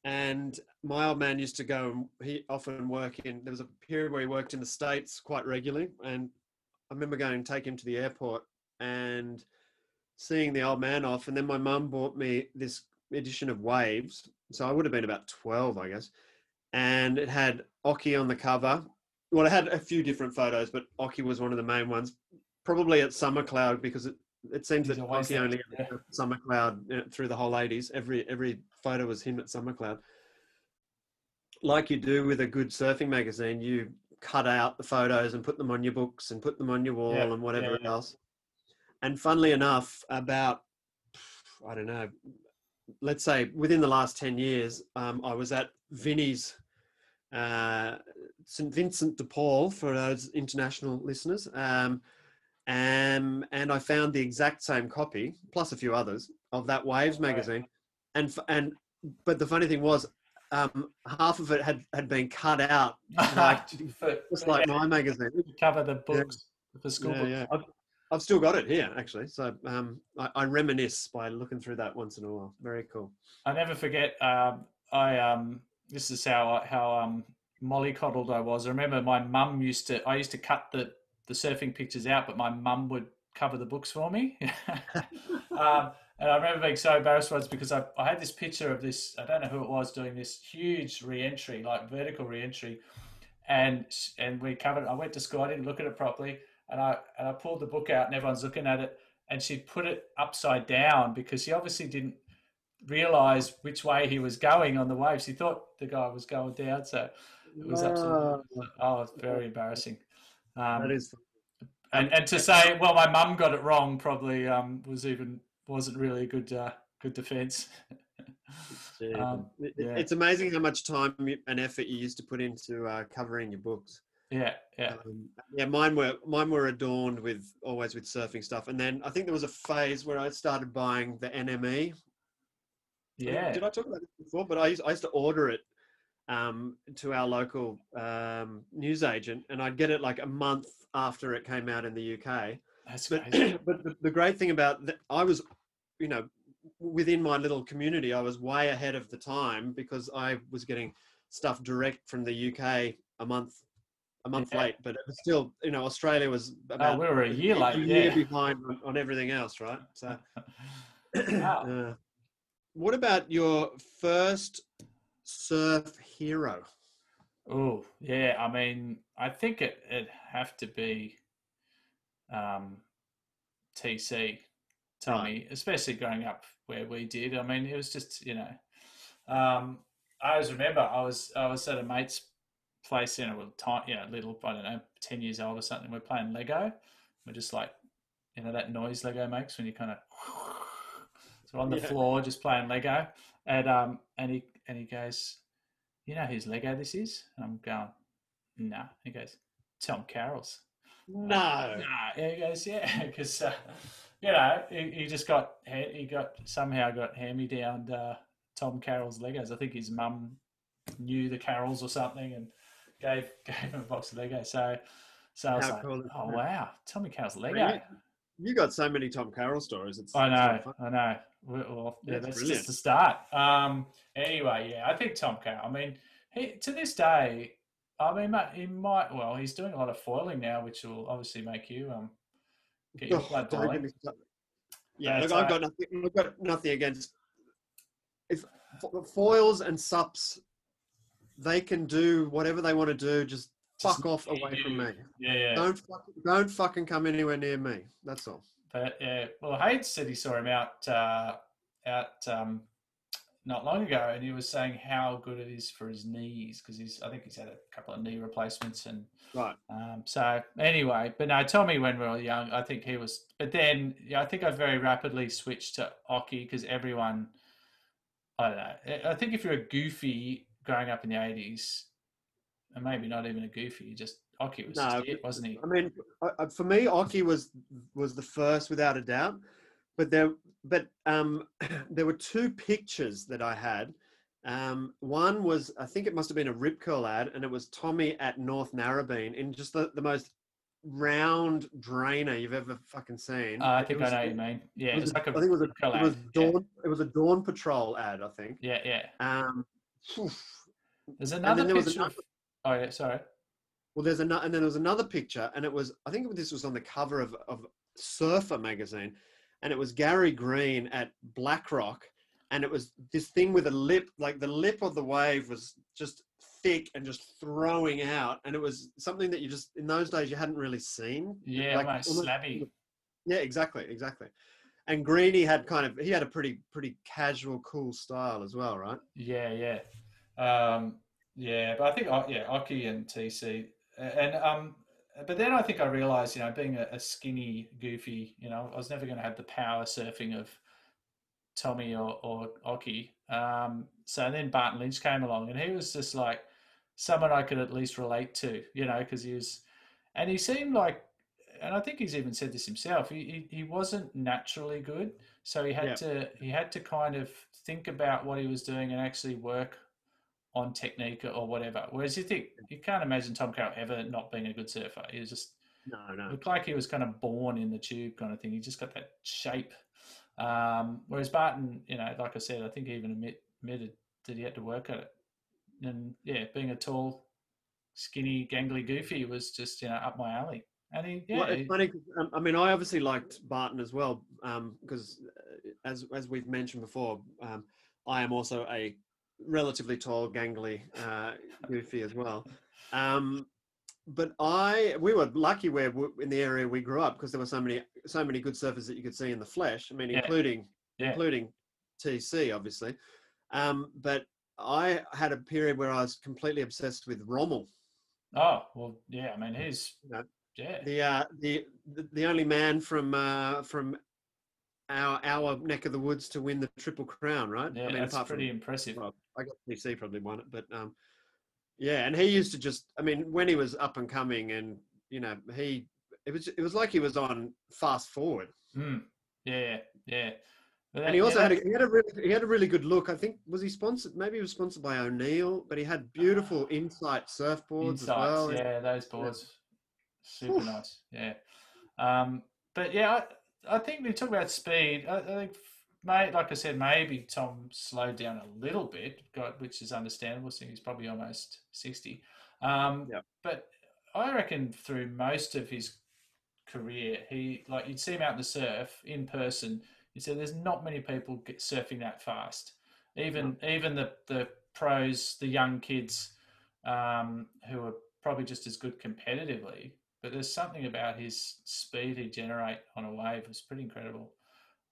and my old man used to go. and He often work in. There was a period where he worked in the states quite regularly, and I remember going and take him to the airport and seeing the old man off. And then my mum bought me this edition of Waves. So I would have been about twelve, I guess, and it had Occy on the cover. Well, it had a few different photos, but Occy was one of the main ones probably at Summer Cloud because it, it seems He's that Occy only yeah. Summer Cloud uh, through the whole 80s. Every every photo was him at Summer Cloud. Like you do with a good surfing magazine, you cut out the photos and put them on your books and put them on your wall Yeah, and whatever yeah. else. And funnily enough, about I don't know, let's say within the last 10 years, um, I was at Vinny's uh, St. Vincent de Paul for those international listeners. Um, um, and I found the exact same copy, plus a few others, of that Waves magazine. And, and, but the funny thing was, um, half of it had, had been cut out, like, For- just like yeah, my magazine. to cover the books for school Yeah, books. yeah. I've, I've still got it here, actually. So um, I, I reminisce by looking through that once in a while. Very cool. I never forget. Um, I um, this is how how um, mollycoddled I was. I remember my mum used to. I used to cut the the surfing pictures out, but my mum would cover the books for me. um, and I remember being so embarrassed once because I, I had this picture of this. I don't know who it was doing this huge re-entry, like vertical re-entry, and and we covered. I went to school. I didn't look at it properly, and I and I pulled the book out, and everyone's looking at it, and she put it upside down because she obviously didn't realize which way he was going on the waves. He thought the guy was going down, so it was absolutely oh, it's very embarrassing. Um, that is and and to say, well, my mum got it wrong, probably um, was even wasn't really a good uh, good defence. Um, It- yeah. It's amazing how much time and effort you used to put into uh, covering your books. yeah, yeah, Um, yeah, mine were mine were adorned with always with surfing stuff, and then I think there was a phase where I started buying the NME. Yeah. Did I talk about this before? But I used, I used to order it um, to our local um, newsagent, and I'd get it like a month after it came out in the UK. That's But crazy. but the, the great thing about that, I was, you know, within my little community, I was way ahead of the time because I was getting stuff direct from the UK a month a month Yeah. late. But it was still, you know, Australia was about Oh, we were a year late. year Yeah. behind on, on everything else, right? So, Wow. uh, what about your first surf hero? Oh, yeah. I mean, I think it it have to be um, TC Tommy, especially growing up where we did. I mean, it was just you know. Um, I always remember I was I was at a mate's place, you know, with time, you know, little I don't know, ten years old or something. We're playing Lego. We're just like, you know, that noise Lego makes when you kind of. So on the Yeah. floor, just playing Lego, and um, and he and he goes, you know whose Lego this is? And I'm going, no. He goes, Tom Carroll's. No. Nah. He goes, yeah, because uh, you know he, he just got he got somehow got hand me down uh, Tom Carroll's Legos. I think his mum knew the Carrolls or something, and gave gave him a box of Lego. So so I was How like, cool oh wow, Tommy Carroll's Lego. You- got so many Tom Carroll stories. It's, I know, fun. I know. Well, yeah, That's that's just the start. Um, anyway, yeah, I think Tom Carroll. I mean, he to this day, I mean, he might. Well, he's doing a lot of foiling now, which will obviously make you um get your Oh, blood boiling. Yeah, look, I've got nothing. I've got nothing against. If foils and sups, they can do whatever they want to do. Just fuck off away from me. Yeah, yeah. Don't fuck, don't fucking come anywhere near me. That's all. But yeah, well, Hayes said he saw him out uh, out um, not long ago, and he was saying how good it is for his knees because he's I think he's had a couple of knee replacements and Right. um, so anyway. But no, Tommy when we were young, I think he was. But then yeah, I think I very rapidly switched to Occy because everyone. I don't know. I- think if you're a goofy growing up in the eighties, and maybe not even a goofy, just Occy was No, it, wasn't he? I mean, for me, Occy was was the first without a doubt. But there, but um, there were two pictures that I had. Um, one was, I think it must have been a Rip Curl ad, and it was Tommy at North Narrabeen in just the, the most round drainer you've ever fucking seen. Uh, I think I know what you mean. Yeah, it it was was like a I think it was a, Curl it was ad, yeah. Dawn. It was a Dawn Patrol ad, I think. Yeah, yeah. Um. There's another there was picture. another- oh yeah, sorry. Well, there's another, and then there was another picture, and it was I think this was on the cover of of Surfer magazine, and it was Gary Green at BlackRock, and it was this thing with a lip, like the lip of the wave was just thick and just throwing out, and it was something that you just in those days you hadn't really seen. Yeah, Like, almost slabby. Yeah, exactly, exactly. And Greeny had kind of he had a pretty pretty casual, cool style as well, right? Yeah, yeah, um, yeah. But I think yeah, Occy and TC, and um, but then I think I realised, you know, being a, a skinny, goofy, you know, I was never going to have the power surfing of Tommy or, or Occy. Um, so then Barton Lynch came along, and he was just like someone I could at least relate to, you know, because he was, and he seemed like, and I think he's even said this himself. He he, he wasn't naturally good, so he had Yeah. to he had to kind of think about what he was doing and actually work on technique or whatever. Whereas you think you can't imagine Tom Carroll ever not being a good surfer. He was just No, no. looked like he was kind of born in the tube kind of thing. He just got that shape. Um, whereas Barton, you know, like I said, I think he even admit, admitted that he had to work at it. And yeah, being a tall, skinny, gangly goofy was just you know up my alley. And he, yeah, well, it's funny. um, I mean, I obviously liked Barton as well because, as as we've mentioned before, um, I am also a relatively tall, gangly, uh, goofy as well. Um, but I, we were lucky where in the area we grew up because there were so many so many good surfers that you could see in the flesh. I mean, Yeah. including Yeah. including TC, obviously. Um, but I had a period where I was completely obsessed with Rommel. oh well, yeah. I mean, he's No. yeah, the uh, the the- only man from uh, from our our neck of the woods to win the triple crown, right? yeah. that's pretty impressive. I guess PC probably won it, but um, yeah, and he used to just, I mean, when he was up and coming, and you know, he it was it was like he was on fast forward, Mm, yeah, yeah. But and he also yeah, had a, he had a really he had a really good look. I think was he sponsored? Maybe he was sponsored by O'Neill, but he had beautiful Insight surfboards as well. yeah, those boards, super Oof. nice. Yeah, um, but yeah, I, I think we talk about speed. I, I think, mate, like I said, maybe Tom slowed down a little bit, got, which is understandable. Seeing he's probably almost sixty. Um, Yep. But I reckon through most of his career, he like you'd see him out in the surf in person. You said there's not many people get surfing that fast. Even even the the pros, the young kids um, who are probably just as good competitively. But there's something about his speed he generate on a wave was pretty incredible.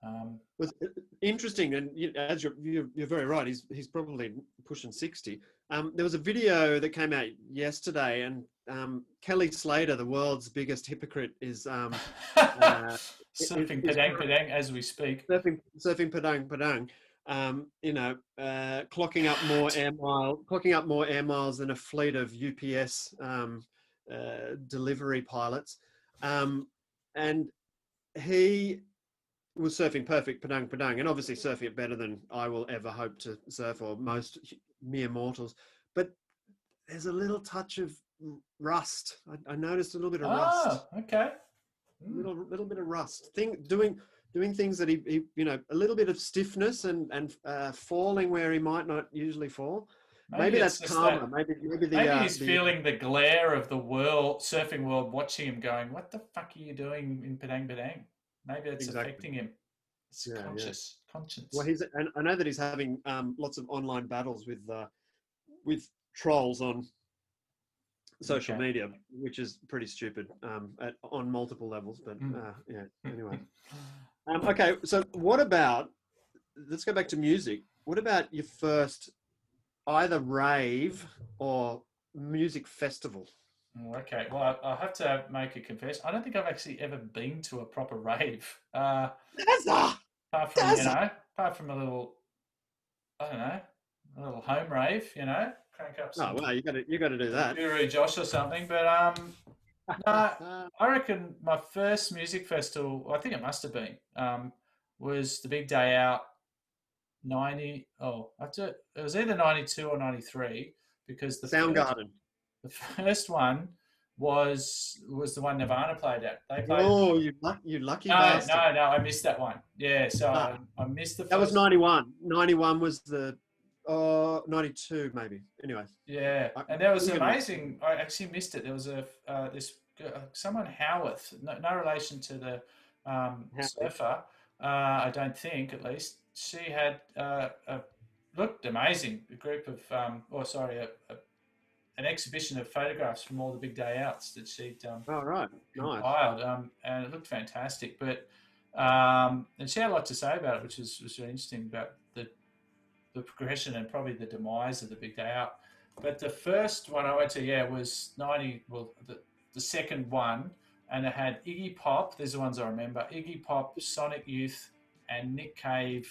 Um, was uh, interesting, and you, as you're, you're you're very right. He's he's probably pushing sixty. Um, there was a video that came out yesterday, and um, Kelly Slater, the world's biggest hypocrite, is um, uh, surfing it's padang padang as we speak. surfing surfing padang padang. Um, you know, uh, clocking up more air mile, clocking up more air miles than a fleet of UPS um, uh, delivery pilots, um, and he was surfing perfect padang padang, and obviously surfing it better than I will ever hope to surf or most mere mortals. But there's a little touch of rust. I, I noticed a little bit of rust. Oh, okay. Mm. little little bit of rust. Thing doing doing things that he, he you know a little bit of stiffness and and uh, falling where he might not usually fall. Maybe, it's that's karma. that- Maybe maybe the Maybe uh, he's the- feeling the glare of the world, surfing world, watching him going, "What the fuck are you doing in Padang Padang?" Maybe it's Exactly. affecting him. It's Yeah, yeah. conscious, conscience. Well, he's and I know that he's having um, lots of online battles with uh, with trolls on social Okay. media, which is pretty stupid um, at, on multiple levels. But Mm. uh, yeah, anyway. Um, okay, so what about? Let's go back to music. What about your first either rave or music festival? Mm, Okay, well, I, I have to make a confession. I don't think I've actually ever been to a proper rave. Uh, Gaza! apart from you know, apart from a little, I don't know, a little home rave. You know, crank up Oh some well, you got to you got to do that. Guru Josh or something. But um, no, Uh, I reckon my first music festival, I think it must have been, um, was the Big Day Out 90. Oh, I have to, it was either 92 or 93 because the first, Soundgarden. The first one was was the one Nirvana played at. They played. Oh, you you lucky no, bastard. no, no, I missed that one. Yeah, so Ah. I, I missed the That was 91. 91 was the, uh, 92 maybe. Anyway. Yeah, I- and that was amazing. I actually missed it. There was a uh, this uh, someone Howarth, no, no relation to the um, surfer. Uh, I don't think, at least. She had uh, a, looked amazing. A group of, um, or sorry, a, a, an exhibition of photographs from all the big day outs that she'd um, All right. Nice. compiled, um, and it looked fantastic. But um, and she had a lot to say about it, which was, was really interesting about the the progression and probably the demise of the big day out. But the first one I went to, yeah, was ninety. Well, the the second one, and it had Iggy Pop. These are the ones I remember: Iggy Pop, Sonic Youth, and Nick Cave,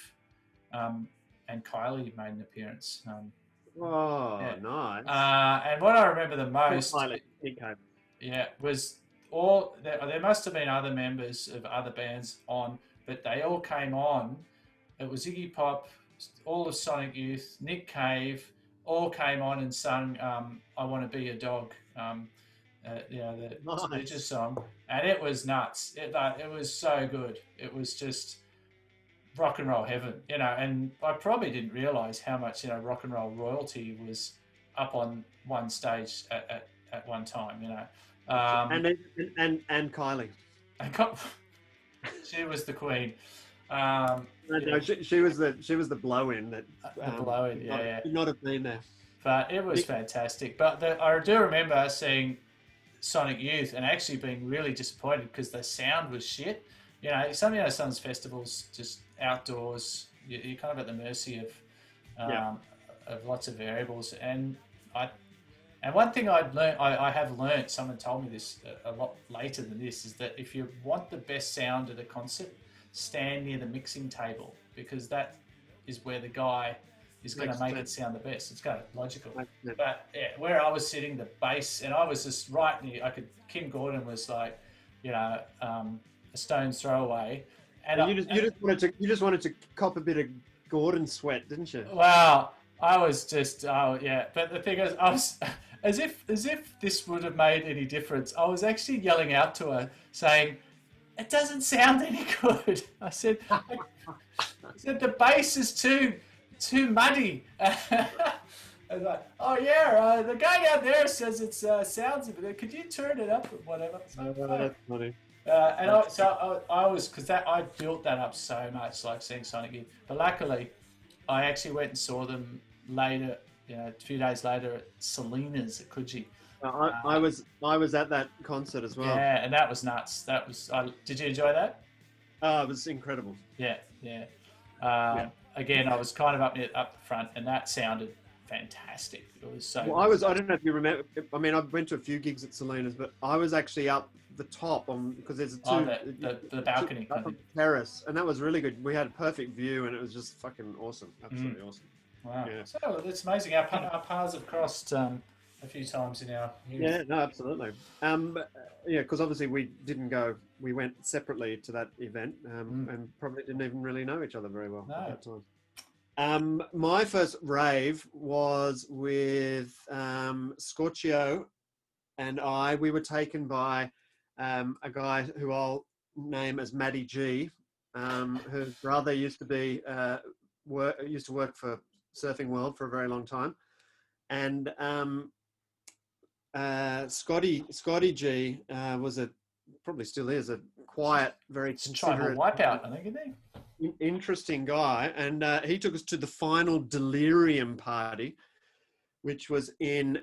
um, and Kylie made an appearance. Um, Oh, Yeah. nice. uh, and what I remember the most, yeah, was all there, there must have been other members of other bands on, but they all came on. It was Iggy Pop, all of Sonic Youth, Nick Cave, all came on and sung um, "I Want to Be a Dog," um, uh, you know, the Nice. religious song, and it was nuts. It like, it was so good. It was just rock and roll heaven, you know. And I probably didn't realize how much you know rock and roll royalty was up on one stage at, at, at one time, you know. Um, and, and and and Kylie. I got, she was the queen. Um, No, no, she, she was the she was the blow in that the um, blow in, yeah, not, yeah. not have been there. But it was fantastic. But the, I do remember seeing Sonic Youth and actually being really disappointed because the sound was shit. You know, some of our son's festivals just outdoors. You, you're kind of at the mercy of um, Yeah. of lots of variables. And I and one thing I'd learned, I, I have learned. Someone told me this a, a lot later than this is that if you want the best sound at a concert, stand near the mixing table because that is where the guy is going to make it sound the best. It's kind of logical. But yeah, where I was sitting, the bass, and I was just right near. I could. Kim Gordon was like, you know, um, a stone's throw away. And you just you just wanted to you just wanted to cop a bit of Gordon sweat, didn't you? Wow, I was just oh yeah. But the thing is, I was as if as if this would have made any difference. I was actually yelling out to her, saying, "It doesn't sound any good." I said, I said the bass is too too muddy. I was like, oh yeah, uh, the guy down there says it uh, sounds a bit. Could you turn it up or whatever? So, Oh, that's funny. Uh, and I, so I, I was because that I built that up so much, like seeing Sonic Youth. But luckily, I actually went and saw them later, you know, a few days later at Selina's at Coogee. Uh, I, I was I was at that concert as well. Yeah, and that was nuts. That was. I, did you enjoy that? Oh, it was incredible. Yeah, yeah. Um, Again, I was kind of up near, up the front, and that sounded fantastic. It was so. Well, I was I don't know if you remember. I mean, I went to a few gigs at Selina's, but I was actually up the top on because there's a two Oh, the- the- the balcony up kind of- terrace, and that was really good. We had a perfect view, and it was just fucking awesome. Absolutely awesome. Wow. Yeah. So it's amazing. Our, our paths have crossed um, a few times in our. Yeah, no, absolutely. Um, uh, yeah, because obviously we didn't go. We went separately to that event, um, Mm. and probably didn't even really know each other very well No. at that time. Um, my first rave was with um, Scorchio and I. We were taken by um, a guy who I'll name as Matty G, um, whose brother used to be uh, work, used to work for Surfing World for a very long time, and um, uh, Scotty Scotty G uh, was a probably still is a quiet, very considerate, wipeout, I think, isn't he? interesting guy, and uh, he took us to the final delirium party, which was in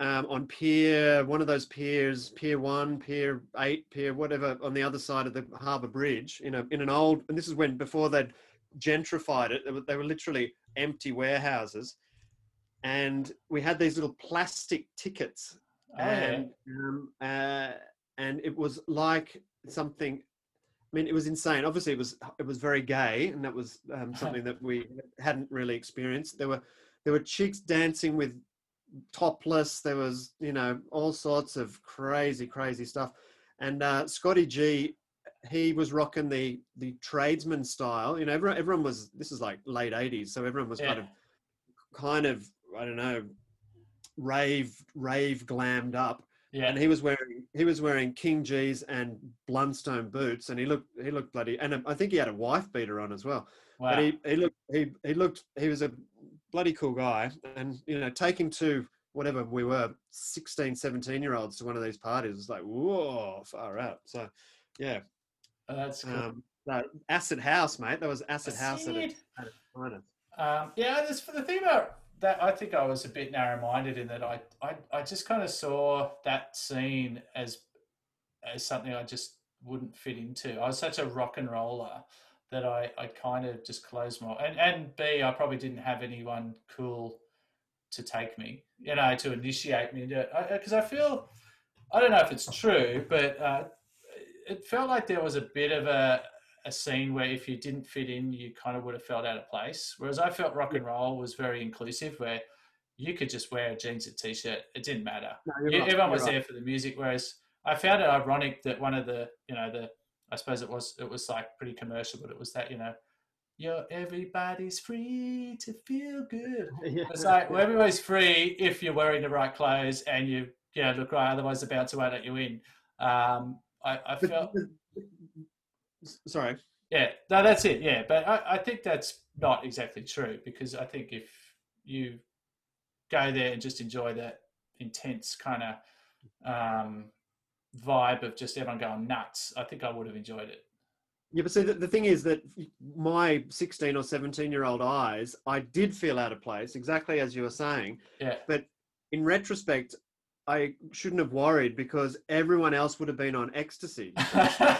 um, on pier one of those piers, pier one, pier eight, pier whatever, on the other side of the harbour bridge, in a in an old. And this is when before they'd gentrified it, they were, they were literally empty warehouses, and we had these little plastic tickets Oh, yeah. and um, uh, and it was like something. I mean, it was insane. Obviously, it was it was very gay, and that was um, something that we hadn't really experienced. There were there were chicks dancing with topless. There was you know all sorts of crazy crazy stuff, and uh, Scotty G. He was rocking the the tradesman style. You know, everyone, everyone was. This is like late '80s, so everyone was kind of kind of I don't know rave rave glammed up Yeah. and he was wearing he was wearing King Gees and Blundstone boots and he looked he looked bloody and I think he had a wife beater on as well Wow. but he, he looked he, he looked he was a bloody cool guy and you know taking to whatever we were 16 17 year olds to one of these parties was like whoa far out so yeah Oh, that's cool. um acid house mate that was acid house at Acid. at. Um, yeah, that's for the thing about that. I think I was a bit narrow-minded in that I, I, I just kind of saw that scene as as something I just wouldn't fit into. I was such a rock and roller that I, I kind of just closed my and and B, I probably didn't have anyone cool to take me, you know, to initiate me into it. Because I, feel, I don't know if it's true, but uh, it felt like there was a bit of a a scene where if you didn't fit in, you kind of would have felt out of place. Whereas I felt rock and roll was very inclusive, where you could just wear a jeans and t-shirt; it didn't matter. No, you're right, everyone was right. there for the music. Whereas I found it ironic that one of the, you know, the I suppose it was it was like pretty commercial, but it was that you know, you're everybody's free to feel good. Yeah. It's like well, everybody's free if you're wearing the right clothes and you yeah look right. Otherwise, the bouncer won't let you in. Um, I, I felt sorry yeah, no, that's it. Yeah, but I, I think that's not exactly true because I think if you go there and just enjoy that intense kind of um, vibe of just everyone going nuts, I think I would have enjoyed it. Yeah, but see, the, the thing is that my 16 or 17 year old eyes, I did feel out of place, exactly as you were saying. Yeah, But in retrospect, I shouldn't have worried because everyone else would have been on ecstasy.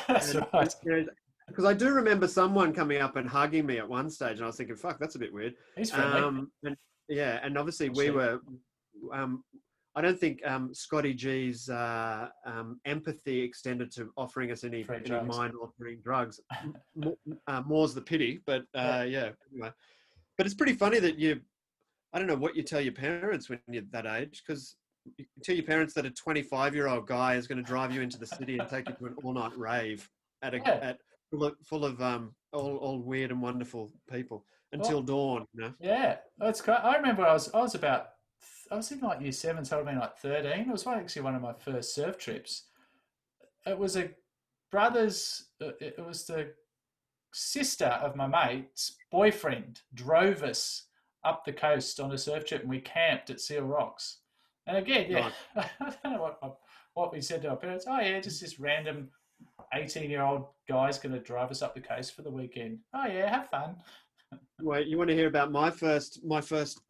And right. Because I do remember someone coming up and hugging me at one stage, and I was thinking, "Fuck, that's a bit weird." Um, and yeah, and obviously we were. Um, I don't think um, Scotty G's uh, um, empathy extended to offering us any, any mind-altering drugs. M- mo- uh, more's the pity, but uh, yeah. Anyway, but it's pretty funny that you. I don't know what you tell your parents when you're that age, because you tell your parents that a 25-year-old guy is going to drive you into the city and take you to an all-night rave at a Yeah. at full of, full of um all, all weird and wonderful people until dawn. You know. Yeah, that's great. I remember I was I was about I was in like year seven, so I'd been like thirteen. It was actually one of my first surf trips. It was a brother's. uh, It was the sister of my mate's boyfriend drove us up the coast on a surf trip, and we camped at Seal Rocks. And again, yeah, I don't know what what we said to our parents. Oh yeah, just this random eighteen-year-old guy's going to drive us up the coast for the weekend. Oh yeah, have fun. Wait, you want to hear about my first, my first,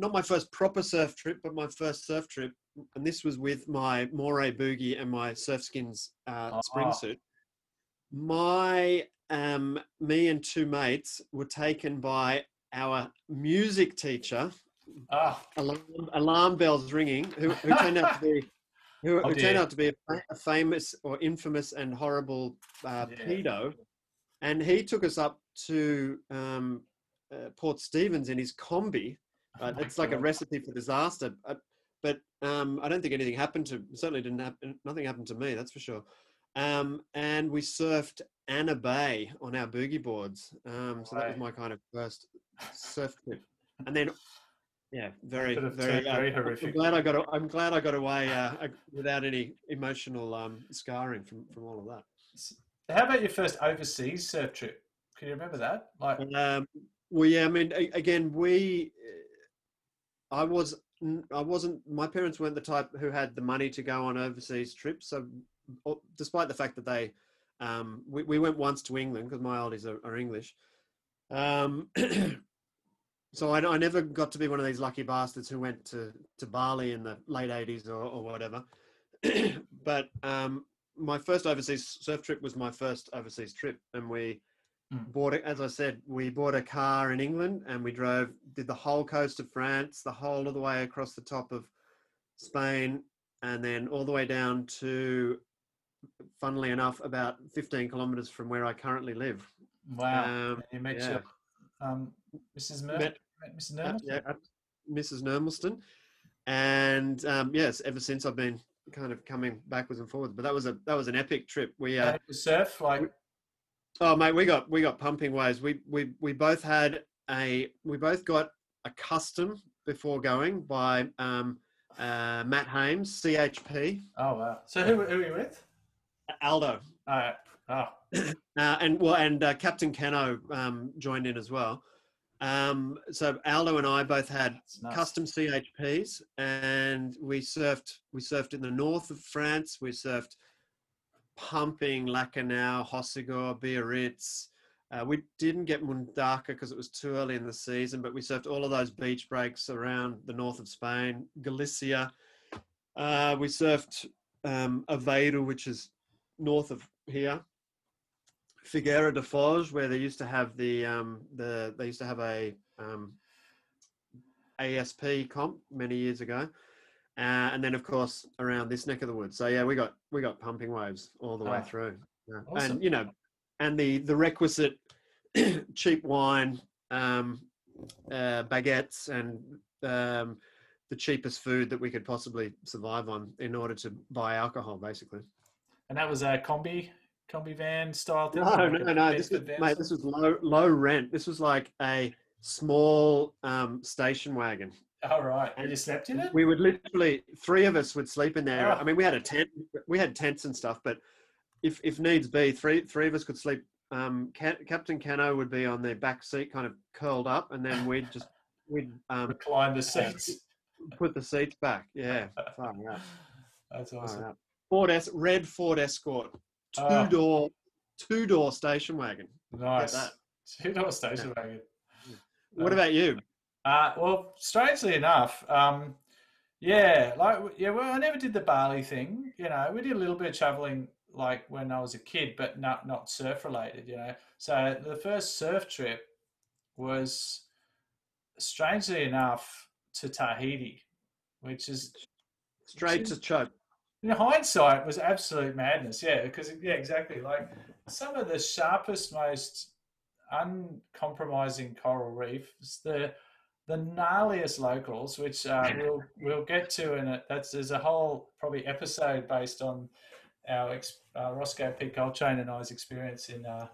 not my first proper surf trip, but my first surf trip, and this was with my Morey boogie and my surfskins uh, Ah. spring suit. My, um, me and two mates were taken by our music teacher. Ah, Alarm, alarm bells ringing. Who, who turned out to be, who, Oh, who turned out to be a, a famous or infamous and horrible uh, Yeah. pedo, and he took us up to um, uh, Port Stephens in his combi. Oh Uh, it's like a recipe for disaster. Uh, but um, I don't think anything happened to. Certainly didn't happen. Nothing happened to me. That's for sure. Um, and we surfed Anna Bay on our boogie boards. Um, so that was my kind of first surf trip, and then yeah, very very turned very uh, horrific. I'm glad I got. I'm glad I got away uh, uh, without any emotional um, scarring from from all of that. How about your first overseas surf trip? Can you remember that? Like, Um, well, yeah, I mean, again, we, uh, I was, I wasn't. My parents weren't the type who had the money to go on overseas trips. So, despite the fact that they, um, we, we went once to England because my oldies are, are English. Um, so I, I never got to be one of these lucky bastards who went to to Bali in the late '80s or, or whatever. but um, my first overseas surf trip was my first overseas trip, and we Mm. bought it. As I said, we bought a car in England, and we drove, did the whole coast of France, the whole of the way across the top of Spain, and then all the way down to, funnily enough, about 15 kilometers from where I currently live. wow. Um, you met yeah. your, um, Mrs. Mer- Met- Mrs. uh, yeah, uh, Mrs. Nermelston. And um, yes, ever since I've been kind of coming backwards and forwards. But that was a that was an epic trip. We uh, How did you surf? Like, Oh mate, we got we got pumping waves. We we we both had a we both got a custom before going by um, uh, Matt Hames, CHP, oh, wow. So who, who were you with? Aldo, Uh, oh, uh, and well, and uh, Captain Cano um, joined in as well. Um, so Aldo and I both had custom CHPs, and we surfed. We surfed in the north of France. We surfed pumping Lacanau, Hossegor, Biarritz. Uh, we didn't get Mundaka because it was too early in the season, but we surfed all of those beach breaks around the north of Spain, Galicia. Uh, we surfed um, Aveiro, which is north of here. Figueira da Foz, where they used to have the um, the they used to have a um, ASP comp many years ago, uh, and then of course around this neck of the woods. So yeah, we got we got pumping waves all the way Ah, through, Yeah. awesome. and you know, and the the requisite cheap wine, um, uh, baguettes, and um, the cheapest food that we could possibly survive on in order to buy alcohol, basically. And that was a combi, combi van style thing? No, Like no, no. This was, mate, this was low low rent. This was like a small um, station wagon. All right. And you slept in it? We would literally three of us would sleep in there. Oh. I mean, we had a tent, we had tents and stuff, but if if needs be, three three of us could sleep. Um, Ca- Captain Cano would be on the back seat, kind of curled up, and then we'd just we'd um, Recline the seats. put the seats back. Yeah, far out, That's awesome. out. Ford S, red Ford Escort, two Oh. door, two door station wagon. Nice. Two door station wagon. What about you? Uh, well, strangely enough, um, yeah, like yeah, well, I never did the Bali thing. You know, we did a little bit of traveling like when I was a kid, but not not surf related. You know, so the first surf trip was strangely enough to Tahiti, which is Straight to choke. in hindsight was absolute madness yeah because yeah exactly like some of the sharpest most uncompromising coral reefs the the gnarliest locals which uh, we'll we'll get to in it that's there's a whole probably episode based on our ex, uh, Roscoe P. Coltrane and I's experience in uh,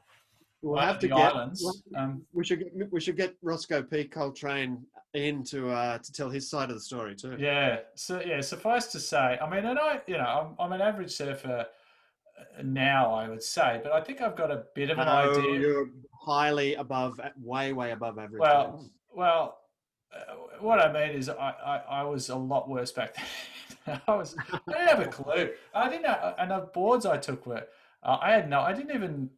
We'll have to get. islands. Um, We should get. We should get Roscoe P. Coltrane in to uh, to tell his side of the story too. Yeah. So yeah, suffice to say, I mean, and I, you know, I'm, I'm an average surfer uh, now, I would say, but I think I've got a bit of an No, idea. you're highly above, way, way above average. Well, well, uh, Uh, what I mean is, I, I, I was a lot worse back then. I was, I didn't have a clue. I didn't, know, uh, and the boards I took were, uh, I had no, I didn't even,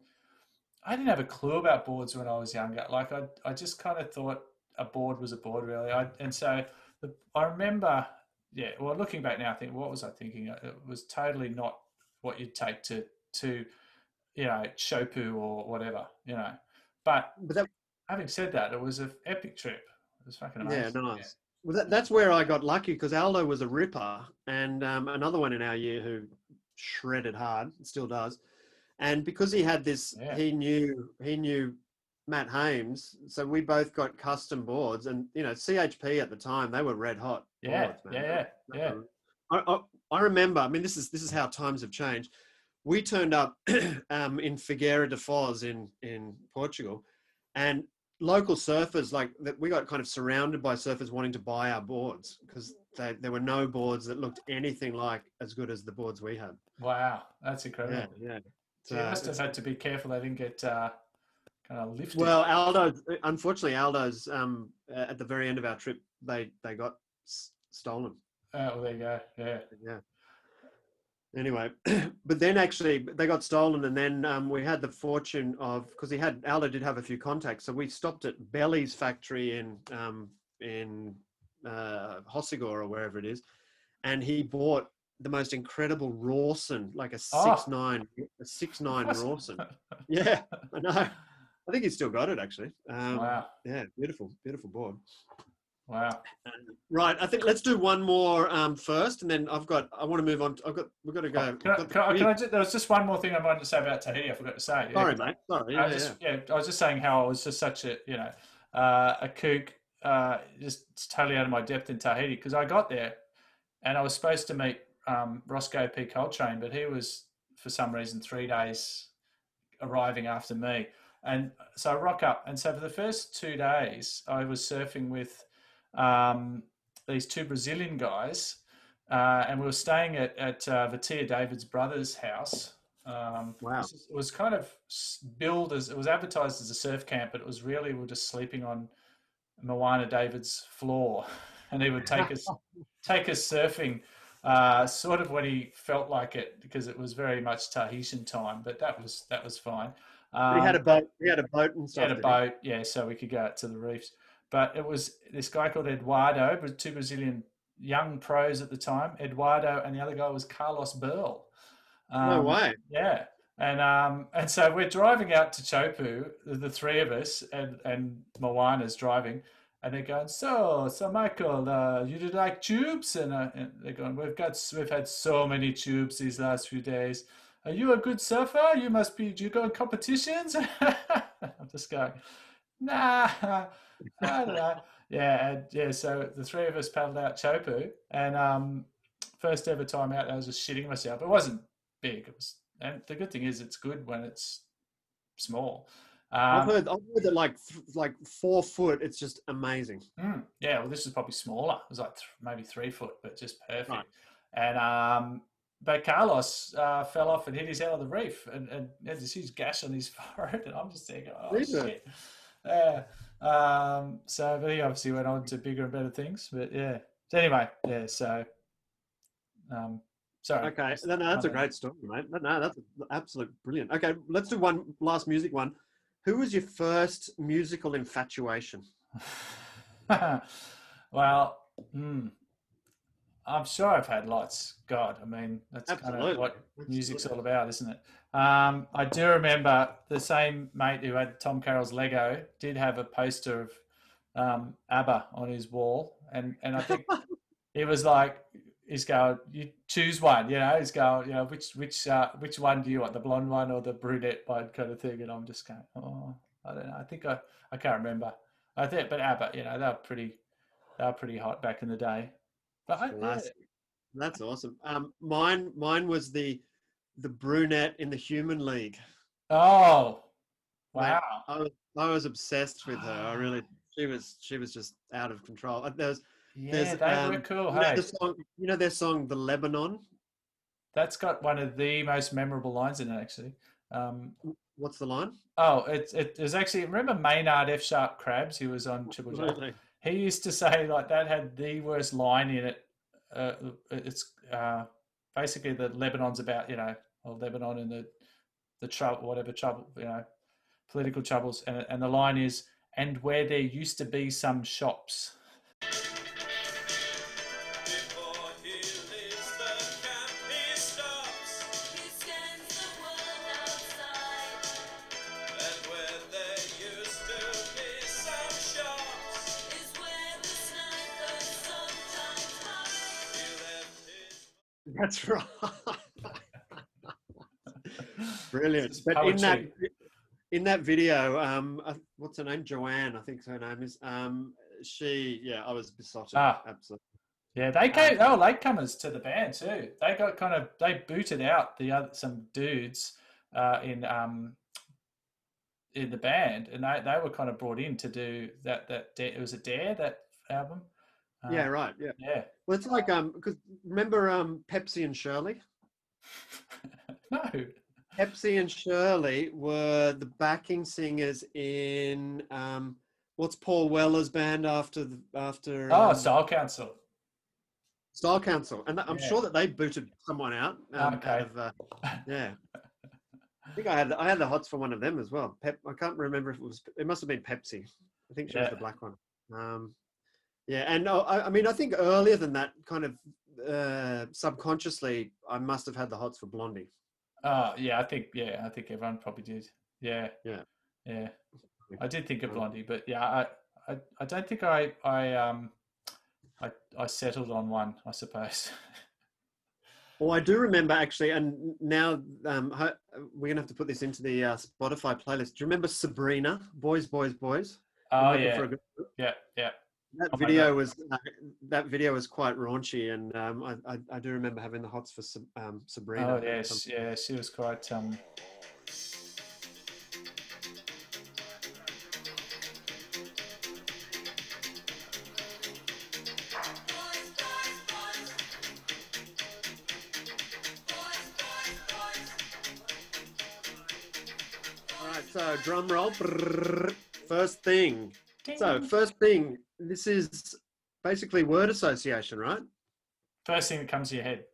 I didn't have a clue about boards when I was younger. Like I, I just kind of thought a board was a board, really. I, and so the, I remember, yeah. Well, looking back now, I think what was I thinking? Uh, it was totally not what you'd take to to, you know, Shopu or whatever, you know. But but that, having said that, it was an epic trip. Fucking yeah, amazing. nice. Well, that, that's where I got lucky because Aldo was a ripper, and um, another one in our year who shredded hard, still does. And because he had this, Yeah. he knew he knew Matt Hames, so we both got custom boards. And you know, CHP at the time they were red hot. Yeah, boards, man. yeah, yeah, yeah. I, I, I remember. I mean, this is this is how times have changed. We turned up um, in Figueira da Foz in in Portugal, and local surfers like that we got kind of surrounded by surfers wanting to buy our boards because there were no boards that looked anything like as good as the boards we had. Wow, that's incredible. Yeah, yeah. So you Uh, must have had to be careful they didn't get uh, kind of lifted. Well, Aldo, unfortunately, Aldo's um, at the very end of our trip, they they got s- stolen. oh, well, there you go. Yeah. Yeah. Anyway, but then actually they got stolen, and then um, we had the fortune of because he had Aldo did have a few contacts, so we stopped at Belly's factory in um, in uh, Hossegor or wherever it is, and he bought the most incredible Rawson, like a Oh. six nine, a six nine Rawson. Yeah, I know. I think he's still got it actually. Um, wow. Yeah, beautiful, beautiful board. Wow. Right, I think let's do one more um, first, and then I've got. I want to move on. I've got. We've got to go. Oh, Can I, can I, can I just, there was just one more thing I wanted to say about Tahiti. I forgot to say. Yeah, Sorry, mate. Sorry. I Yeah, just, yeah. yeah. I was just saying how I was just such a, you know, uh, a kook, uh, just totally out of my depth in Tahiti because I got there and I was supposed to meet um, Roscoe P. Coltrane, but he was for some reason three days arriving after me. And so I rock up. And so for the first two days, I was surfing with um, these two Brazilian guys. Uh, and we were staying at, at uh, Vatia David's brother's house. Um, Wow. It was, kind of billed as, it was advertised as a surf camp, but it was really, we were just sleeping on Moana David's floor. And he would take us, take us surfing uh, sort of when he felt like it because it was very much Tahitian time, but that was that was fine. Um, we had a boat. We had a boat and stuff. had a boat, yeah, so we could go out to the reefs. But it was this guy called Eduardo, two Brazilian young pros at the time, Eduardo, and the other guy was Carlos Burle. No Um, way. Yeah. And um, and so we're driving out to Chopu, the, the three of us, and and Moana's driving, and they're going, so so Michael, uh, you did like tubes, and, uh, and they're going, we've got we've had so many tubes these last few days. Are you a good surfer? You must be. Do you go in competitions? I'm just going, nah, don't. Yeah, and yeah. So the three of us paddled out Chopu, and um, first ever time out, I was just shitting myself. It wasn't big. It was, and the good thing is, it's good when it's small. I've Um, heard. I've heard that like th- like four foot. It's just amazing. Mm, yeah, well, this is probably smaller. It was like th- maybe three foot, but just perfect. Right. And um, but Carlos uh, fell off and hit his head on the reef, and, and had this huge gash on his forehead. And I'm just thinking, oh Really? shit. Yeah. Um, so, but he obviously went on to bigger and better things. But yeah. So anyway, yeah. So, um, sorry. Okay, no, no, that's a great story, mate. No, no, that's absolute brilliant. Okay, let's do one last music one. Who was your first musical infatuation? well, mm, I'm sure I've had lots. God, I mean, that's kind of Absolutely. what music's all about, isn't it? Um, I do remember the same mate who had Tom Carroll's Lego did have a poster of um, ABBA on his wall, and and I think he was like, he's going, you choose one, you know, he's going, you know, which which uh, which one do you want, the blonde one or the brunette one, kind of thing, and I'm just going, oh, I don't know, I think I I can't remember. I think, but ABBA, you know, they were pretty they were pretty hot back in the day. But I, yeah, That's awesome. Um, mine, mine was the the brunette in the Human League. oh, Mate, wow. I was, I was obsessed with her. I really, she was, she was just out of control. Uh, There's, Yeah, there's, they were um, cool. you know, the song, you know their song, "The Lebanon." that's got one of the most memorable lines in it, actually. Um, What's the line? oh, it, it was actually, remember Maynard F. Sharp Crabbes, who was on Triple J? He used to say, like, that had the worst line in it. Uh, it's uh, basically the Lebanon's about, you know, or Lebanon and the, the trouble, whatever trouble, you know, political troubles. And, and the line is, and where there used to be some shops. That's right. Brilliant. But in that in that video, um, uh, what's her name? Joanne, I think her name is. Um, she, yeah, I was besotted. Ah. Absolutely. Yeah, they came. They were latecomers to the band too. They got kind of they booted out the other some dudes uh, in um, in the band, and they, they were kind of brought in to do that. That it was a Dare that album. Uh, yeah, right. Yeah. yeah. Well, it's like um, because remember um, Pepsi and Shirley. no, Pepsi and Shirley were the backing singers in um, what's Paul Weller's band after the after oh, um, Style Council. Style Council, and I'm Yeah. sure that they booted someone out. Um, Okay. out of, uh, yeah, I think I had I had the hots for one of them as well. Pep, I can't remember if it was. It must have been Pepsi. I think she was the black one. Um, yeah, and uh, I, I mean, I think earlier than that, kind of uh, subconsciously, I must have had the hots for Blondie. Oh, yeah, I think yeah, I think everyone probably did. Yeah, Yeah. yeah. I did think of Blondie, but yeah, I, I, I don't think I, I, um, I, I settled on one. I suppose. Well, I do remember actually, and now um, we're gonna have to put this into the uh, Spotify playlist. Do you remember Sabrina? Boys, boys, boys. oh yeah, for a good- yeah, yeah. That video was uh, that video was quite raunchy, and um, I, I I do remember having the hots for um, Sabrina. Oh yes, yeah. She was quite. Um, All right, so drum roll. First thing. So first thing. This is basically word association, right? first thing that comes to your head.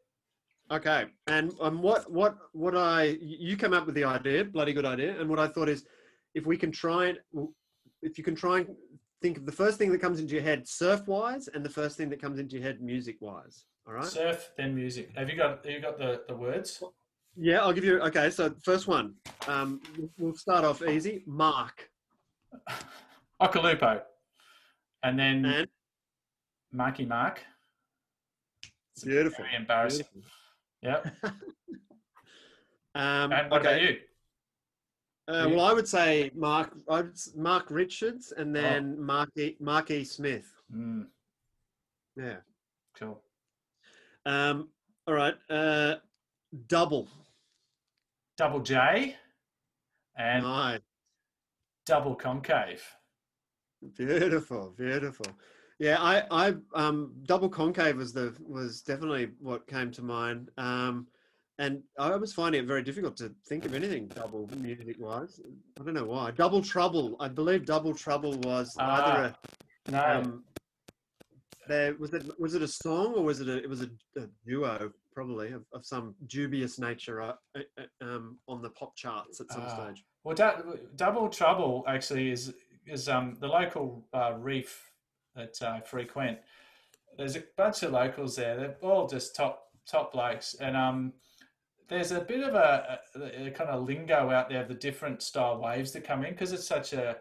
Okay, and um, what what what I you came up with the idea, bloody good idea, and what I thought is, if we can try and if you can try and think of the first thing that comes into your head surf wise, and the first thing that comes into your head music wise. All right. Surf, then music. Have you got? Have you got the, the words? Yeah, I'll give you. Okay, so first one. Um, we'll start off easy. Mark Occhilupo, and then and Marky Mark. It's beautiful. Very embarrassing. beautiful. Yep. Um, And what okay. about you? Uh, well, I would say Mark I'd Mark Richards, and then Mark e, Mark E. Smith. Mm, Yeah. cool. Um, all right. Uh, double. Double J and Nice. double concave. Beautiful, beautiful. Yeah, I, I, um, double concave was the was definitely what came to mind. Um, and I was finding it very difficult to think of anything double music wise. I don't know why. Double trouble. I believe double trouble was either No, a um, there was it was it a song or was it a it was a, a duo probably of, of some dubious nature uh, uh, uh, um, on the pop charts at some Ah. stage. well, du- double trouble actually is is um the local uh, reef that I frequent. There's a bunch of locals there. They're all just top top blokes, and um, there's a bit of a, a, a kind of lingo out there of the different style waves that come in because it's such a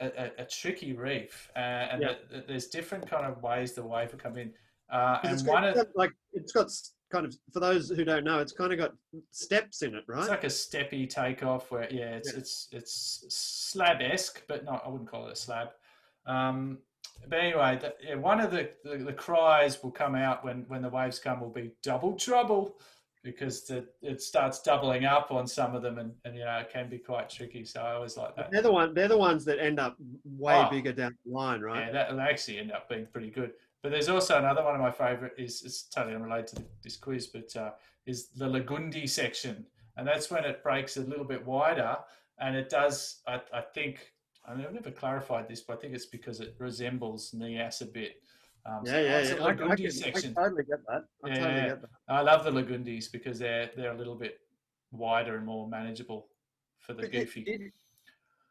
a, a- tricky reef, uh, and Yeah. the- the- there's different kind of ways the wave will come in. Uh, and one got, of like it's got kind of for those who don't know, it's kind of got steps in it, right? It's like a steppy takeoff where yeah, it's Yeah. it's it's slab esque, but not I wouldn't call it a slab. Um, but anyway, the, yeah, one of the, the the cries will come out when when the waves come will be double trouble because the, it starts doubling up on some of them and, and you know it can be quite tricky. So I always like that. they're the one. They're the ones that end up way Oh. bigger down the line, right? Yeah, that actually end up being pretty good. But there's also another one of my favorite is it's totally unrelated to this quiz, but uh, is the Lagundi section, and that's when it breaks a little bit wider, and it does. I, I think I mean, I've never clarified this, but I think it's because it resembles Nias a bit. Um, so Yeah, yeah, yeah. a I, I, Lagundi can, I section. totally get that. I totally Yeah. get that. I love the Lagundis because they're they're a little bit wider and more manageable for the But it- goofy. It,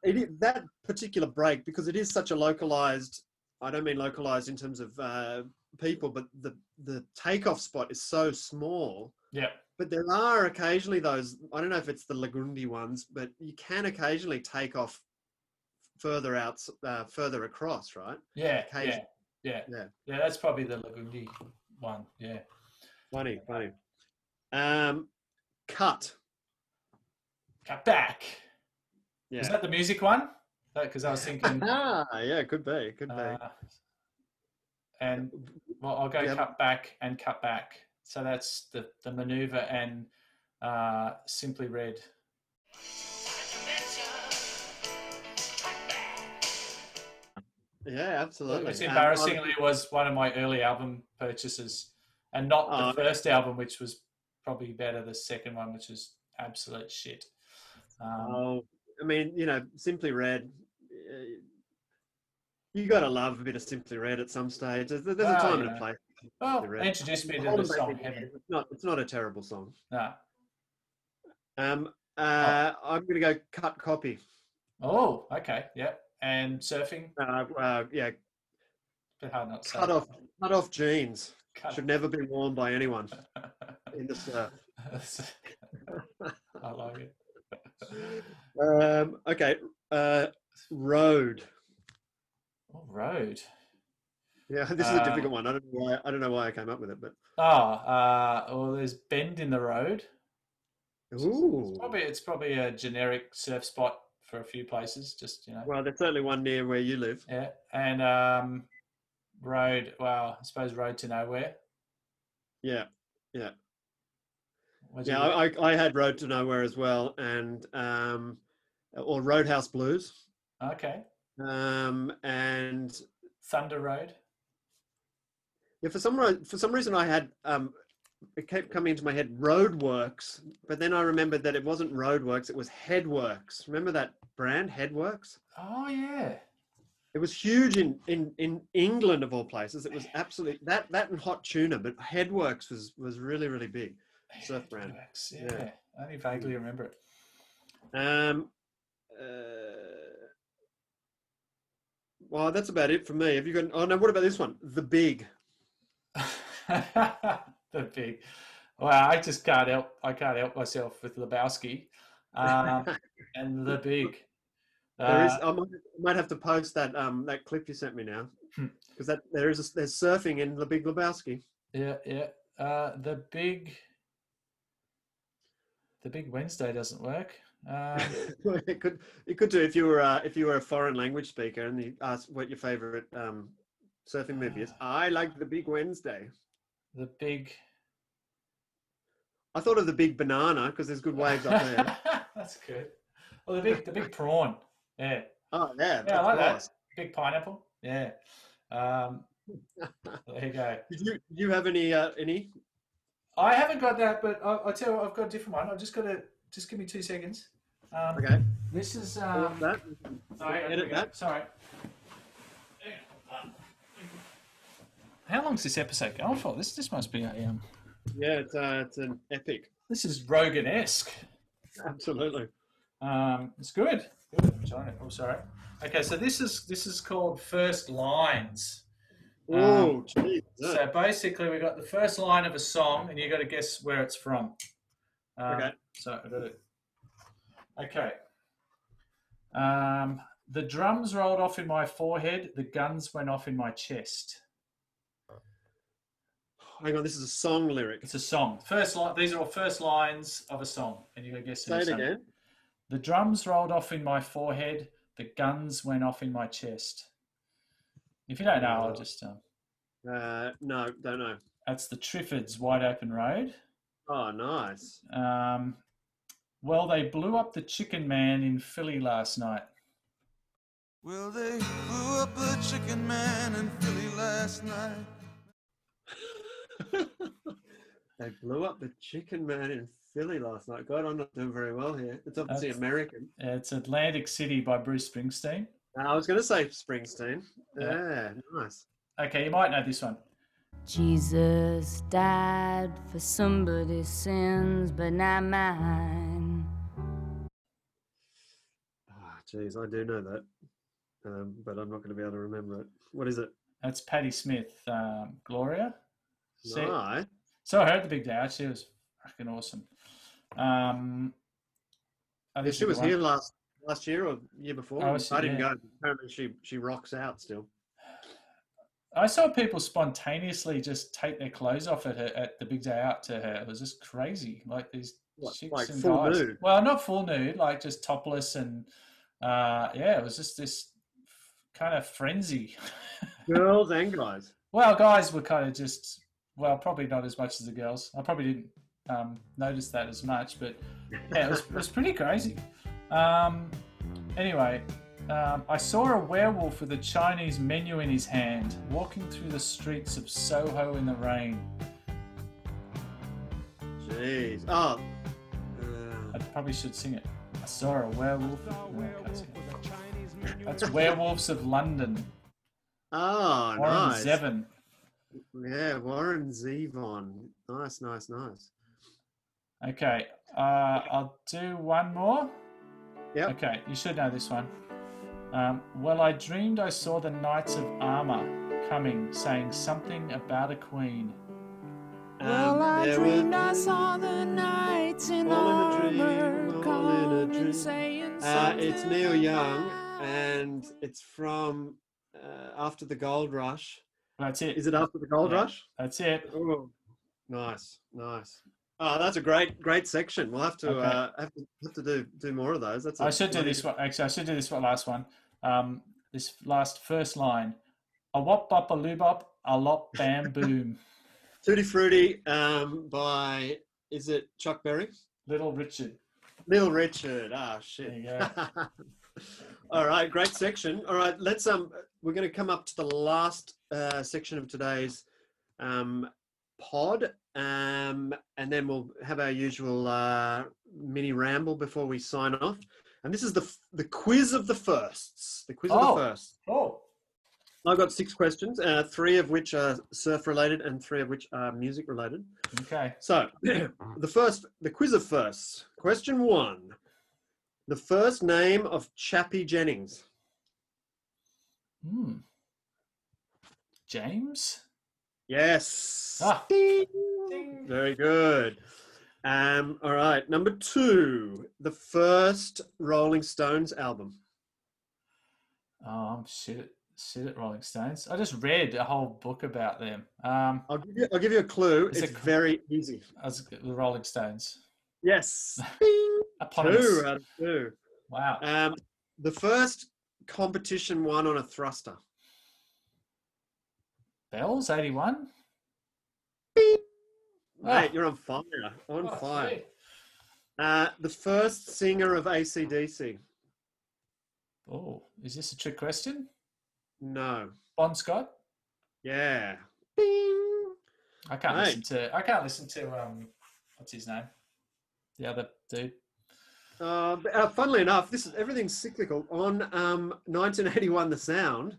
it, is that particular break because it is such a localized. I don't mean localized in terms of uh, people, but the the takeoff spot is so small. yeah, But there are occasionally those. I don't know if it's the Lagundi ones, but you can occasionally take off further out, uh, further across, right? yeah, yeah, yeah, Yeah. yeah. That's probably the Lagundi one. Yeah. Funny, funny. Um, cut. Cut back. Yeah. Is that the music one? Because I was thinking, ah, yeah, could be, could be. uh, and well, I'll go Yeah. cut back and cut back. So that's the the maneuver and uh, Simply Red. Yeah, absolutely. Um, embarrassingly was one of my early album purchases, and not Oh, the first album, which was probably better. The second one, which was absolute shit. Um, Oh, I mean, you know, Simply Red. uh, You got to love a bit of Simply Red at some stage. There's, there's a Oh, time and a place. well, Red. introduced me to the on, song Heaven. It's not. It's not a terrible song. No. Um. Uh, I'm going to go cut copy. Oh, okay, yeah. And surfing, Uh, uh, yeah, bit hard not to say. cut off. Cut off jeans Cut should never be worn by anyone in the surf. I like it. Um, okay. Uh, road. Oh, road. Yeah, this is Uh, a difficult one. I don't know why. I don't know why I came up with it, but Oh, uh, well, there's Bend in the Road. ooh. It's probably it's probably a generic surf spot for a few places. Just you know, Well, there's certainly one near where you live. yeah. And um, Road. Well, I suppose Road to Nowhere. Yeah, yeah, yeah. I, I had Road to Nowhere as well, and um, or Roadhouse Blues, okay. um, and Thunder Road. yeah. For some for some reason, I had um, it kept coming into my head Roadworks, but then I remembered that it wasn't Roadworks; it was Headworks. Remember that brand, Headworks? Oh yeah. It was huge in, in, in England of all places. It was absolutely that that and hot tuna, but Headworks was was really really big. Surf brand. Yeah. Yeah. I only vaguely remember it. Um, uh, well, that's about it for me. Have you got? Oh no, what about this one? The Big. the big. Well, I just can't help. I can't help myself with Lebowski, um, and the big. There is. Uh, I might, I might have to post that um that clip you sent me now, Hmm. because that there is a, there's surfing in The Big Lebowski. yeah, yeah. Uh, the big. The big Wednesday doesn't work. Um, it could it could do if you were uh, if you were a foreign language speaker and you asked what your favorite um surfing movie is. I like The Big Wednesday. the big. I thought of the big banana because there's good waves up there. That's good. Well, the big, the big prawn. Yeah, Oh yeah, yeah, I like that. Big pineapple. Yeah. Um, there you go. Did you did you have any uh, any? I haven't got that, but I'll, I'll tell you, what, I've got a different one. I've just got to just give me two seconds. Um, Okay, This is I um, that. Sorry, Edit there we go. that. Sorry. How long's this episode going for? This this must be a um. Yeah, it's uh, it's an epic. This is Rogan esque. Absolutely. Um, it's good. Good. Oh, sorry. Okay, so this is this is called first lines. Um, Oh, geez. So basically, we got the first line of a song, and you got to guess where it's from. Um, Okay. So I got it. Okay. Um, the drums rolled off in my forehead. The guns went off in my chest. Hang on, this is a song lyric. It's a song. First line. These are all first lines of a song, and you got to guess. Say the it song- again. The drums rolled off in my forehead. The guns went off in my chest. If you don't know, I'll just. Um, Uh, no, don't know. that's the Triffids' Wide Open Road. Oh, nice. Um, well, they blew up the Chicken Man in Philly last night. Well, they blew up the chicken man in Philly last night. they blew up the Chicken Man in Philly last night. God, I'm not doing very well here. It's obviously That's- American. It's Atlantic City by Bruce Springsteen. Uh, I was going to say Springsteen. Yeah. Yeah, nice. Okay, you might know this one. Jesus died for somebody's sins, but not mine. Ah, jeez, I do know that, um, but I'm not going to be able to remember it. What is it? That's Patti Smith, um, Gloria. See- No. So I heard the big day out. She was fucking awesome. Um, I Yeah, she was won. here last last year or year before. Oh, was? I didn't Yeah. go. She she rocks out still. I saw people spontaneously just take their clothes off at her at the big day out to her. It was just crazy. Like these What, chicks like and full guys. nude? Well, not full nude, like just topless and uh, yeah, it was just this kind of frenzy. Girls and guys. well, guys were kind of just well, probably not as much as the girls. I probably didn't um, notice that as much, but yeah, it was, it was pretty crazy. Um, anyway, Um, I saw a werewolf with a Chinese menu in his hand, walking through the streets of Soho in the rain. Jeez. Oh. I Uh, probably should sing it. I saw a werewolf. No, I can't. That's Werewolves of London. oh, Warren nice. Zevon. Yeah, Warren Zevon. Nice, nice, nice. Okay, uh, I'll do one more. Yep. Okay, you should know this one. Um, well, I dreamed I saw the Knights of Armor coming, saying something about a queen. Um, there were- I saw the knights in All in a dream, all in a dream. Uh, it's Neil Young, and it's from uh, after the Gold Rush. That's it. Is it after the Gold Yeah. Rush? That's it. Oh, nice, nice. Oh, that's a great, great section. We'll have to Okay. uh, have to have to do do more of those. That's I should do this one. Actually, I should do this one last one. Um, this last first line. A wop bop a loo bop a lop bam boom. Tutti Frutti um, by is it Chuck Berry? Little Richard. Little Richard. Ah, shit. There you All right, great section. All right, let's um, we're going to come up to the last uh, section of today's um, pod, um, and then we'll have our usual uh, mini ramble before we sign off. And this is the the quiz of the firsts. The quiz of Oh. the firsts. Oh, I've got six questions, uh, three of which are surf related, and three of which are music related. okay. So, the first, the quiz of firsts. Question one. The first name of Chappie Jennings. Hmm. James? Yes. Ah. Ding. Very good. Um, all right. Number two. The first Rolling Stones album. Oh, I'm shit at, shit at Rolling Stones. I just read a whole book about them. Um, I'll give you. I'll give you a clue. Is it's it- very easy. I was the Rolling Stones. Yes. Bing. Two out of two. Wow. Um, the first competition won on a thruster. Bells, 81? Mate, Ah. you're on fire. On Oh, fire. Uh, the first singer of ACDC. Oh, is this a trick question? No. Bon Scott? Yeah. Bing. I can't Right. listen to. I can't listen to. Um, what's his name? The other dude. Uh, uh, funnily enough, this is everything's cyclical. On um, 1981, The Sound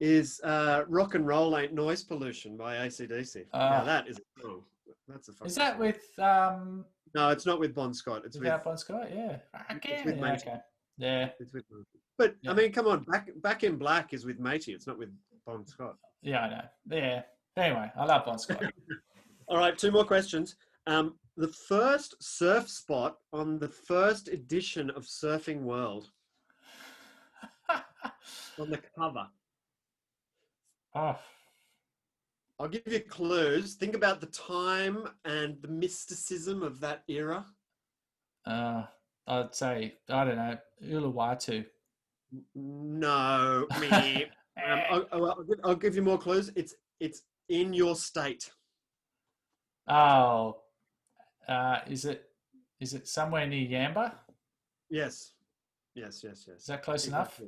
is uh, "Rock and Roll Ain't Noise Pollution" by ACDC. Ah. now that is a song. That's a. fucking Is that with um? No, it's not with Bon Scott. It's with. Bon Scott? Yeah. Again. with yeah, okay. Yeah. It's with. But Yeah. I mean, come on, back Back in Black is with Matey. It's not with Bon Scott. Yeah, I know. Yeah. Anyway, I love Bon Scott. All right, two more questions. Um, the first surf spot on the first edition of Surfing World on the cover. Oh, I'll give you clues. Think about the time and the mysticism of that era. uh, I'd say I don't know Uluwatu. No, me. um, I'll, I'll, I'll give, I'll give you more clues. It's it's in your state. Oh, uh, is it is it somewhere near Yamba? Yes, yes, yes, yes. Is that close enough?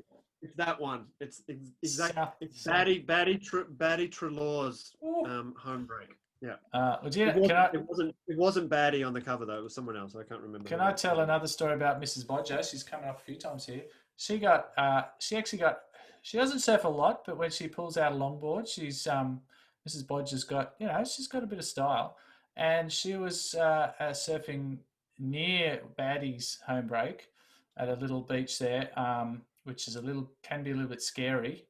It's that one. It's ex- exactly. It's Baddy Baddy Tr- Baddy Treloar's um, home break. Yeah. Uh, you, It wasn't, I it wasn't. It wasn't Baddy on the cover though. It was someone else. I can't remember. can I tell another story about Mrs. Bodger? She's coming up a few times here. She got uh, she actually got she doesn't surf a lot, but when she pulls out a longboard, she's um, Mrs. Bodger's got you know she's got a bit of style, and she was uh, uh, surfing near Baddy's home break at a little beach there, um, which is a little can be a little bit scary.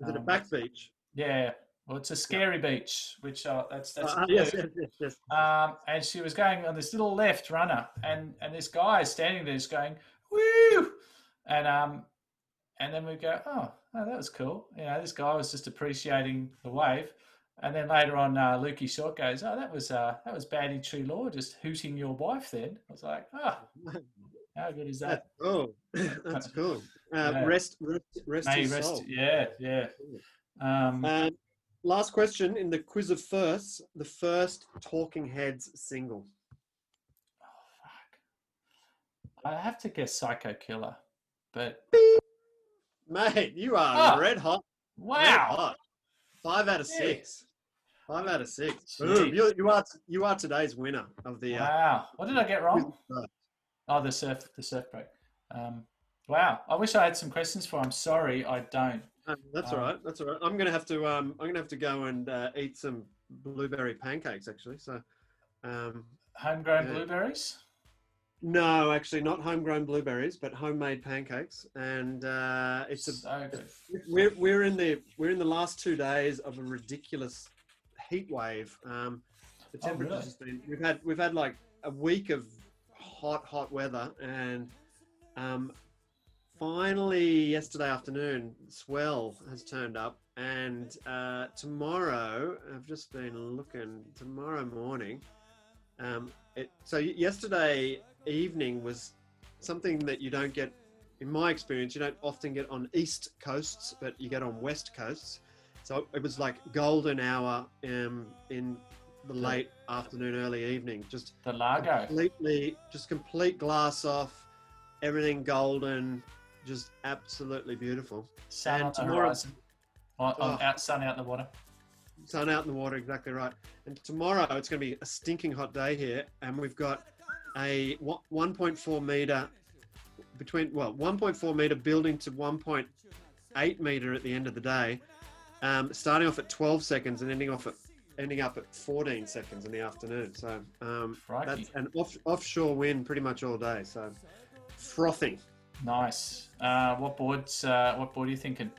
Is it a Um, back beach? Yeah, well, it's a scary beach, which uh, that's that's Uh, yes, yes, yes, yes. Um, and she was going on this little left runner, and and this guy is standing there, just going woo, and um, and then we go, oh, oh, that was cool. You know, this guy was just appreciating the wave, and then later on, uh, Lukey Short goes, oh, that was uh, that was Baddy Treloar just hooting your wife. Then I was like, oh, how good is that? That's cool. That's cool. Uh, Yeah. Rest, rest, rest May his rest, soul. yeah, yeah. Um, And last question in the quiz of firsts: the first Talking Heads single. oh, fuck. I have to guess Psycho Killer, but Mate, you are Ah. red hot. red Wow. hot. Five out of Yeah. six. Five out of six. Boom. You, you are you are today's winner of the. Uh, Wow. What did I get wrong? Oh, the surf, the surf break. Um, wow. I wish I had some questions for. I'm sorry, I don't. Uh, that's Um, all right. That's all right. I'm gonna have to. Um, I'm gonna have to go and uh, eat some blueberry pancakes actually. So, um, Homegrown Yeah. blueberries. no, actually not homegrown blueberries, but homemade pancakes. And uh, it's a. so good. We're we're in the we're in the last two days of a ridiculous heat wave. Um, the Oh, temperature's really? just been. We've had we've had like a week of hot hot weather, and um, finally yesterday afternoon, swell has turned up, and uh, tomorrow I've just been looking. Tomorrow morning, um, it so yesterday evening was something that you don't get in my experience, you don't often get on east coasts, but you get on west coasts. So it was like golden hour um, in the late afternoon, early evening. Just The Largo. completely, just complete glass off, everything golden, just absolutely beautiful. Sun and tomorrow- on Oh. out, sun out in the water. Sun out in the water, exactly right. And tomorrow it's going to be a stinking hot day here, and we've got a 1.4 meter between well 1.4 meter building to 1.8 meter at the end of the day, um, starting off at 12 seconds and ending off at ending up at 14 seconds in the afternoon. So um, that's an off, offshore wind pretty much all day. So frothing. Nice. Uh, what boards? Uh, what board are you thinking?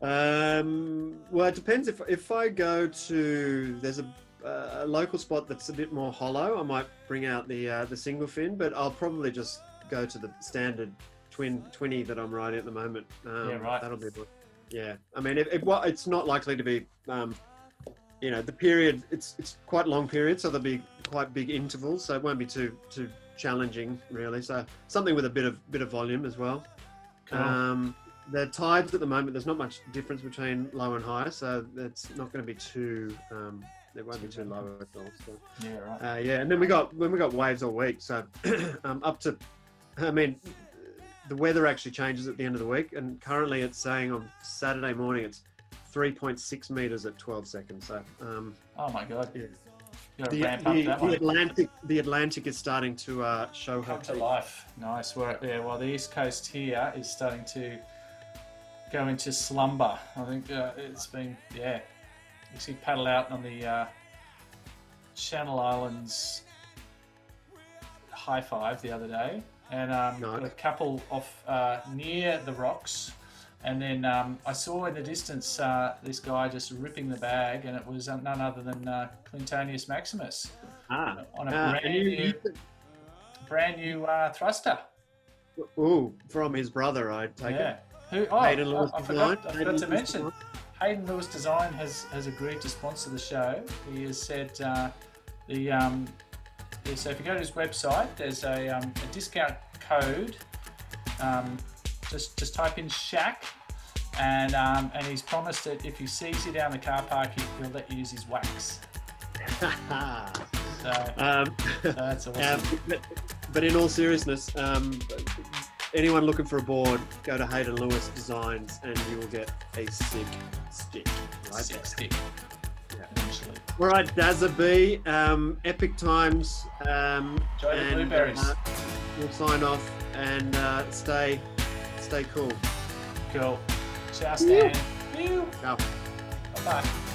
Um, well, it depends. If if I go to there's a, a local spot that's a bit more hollow, I might bring out the uh, the single fin, but I'll probably just go to the standard twin twenty that I'm riding at the moment. Um, Yeah, right. That'll be good. Yeah, I mean, it, it, it's not likely to be. Um, you know, the period it's it's quite long period, so there'll be quite big intervals, so it won't be too too challenging really. So something with a bit of bit of volume as well. Cool. Um, the tides at the moment, there's not much difference between low and high, so it's not going to be too. Um, it won't be too low at all. So, yeah, right. uh, yeah, and then we got when we got waves all week, so um, up to. I mean, the weather actually changes at the end of the week, and currently it's saying on Saturday morning it's 3.6 meters at 12 seconds. So um, Oh my god. yeah. You got to the, the, the. Atlantic, the Atlantic is starting to uh, show her to teeth. life. Nice work there. While the east coast here is starting to go into slumber. I think uh, it's been yeah. You see paddle out on the uh, Channel Islands high five the other day, and um, Nice. got a couple off uh, near the rocks. And then um, I saw in the distance uh, this guy just ripping the bag, and it was uh, none other than uh, Clintonius Maximus Ah, on a ah, brand and new, you, brand new uh, thruster. ooh, from his brother, I take yeah. it. Who? Oh, Hayden I, Lewis I Design. forgot, I forgot to mention. Design. Hayden Lewis Design has, has agreed to sponsor the show. He has said uh, the um, yeah, so if you go to his website, there's a, um, a discount code. Um, just just type in Shack, and um, and he's promised that if he sees you down the car park, he, he'll let you use his wax. So, um, so that's awesome. um, but, but in all seriousness, um, anyone looking for a board, go to Hayden Lewis Designs and you will get a sick stick. Right Sick stick. Yeah. Eventually. All right, Dazza B, um, epic times. Um, Enjoy the and, blueberries. uh, we'll sign off and uh, stay, stay cool. Cool. Ciao, Stan. Ciao. Bye bye.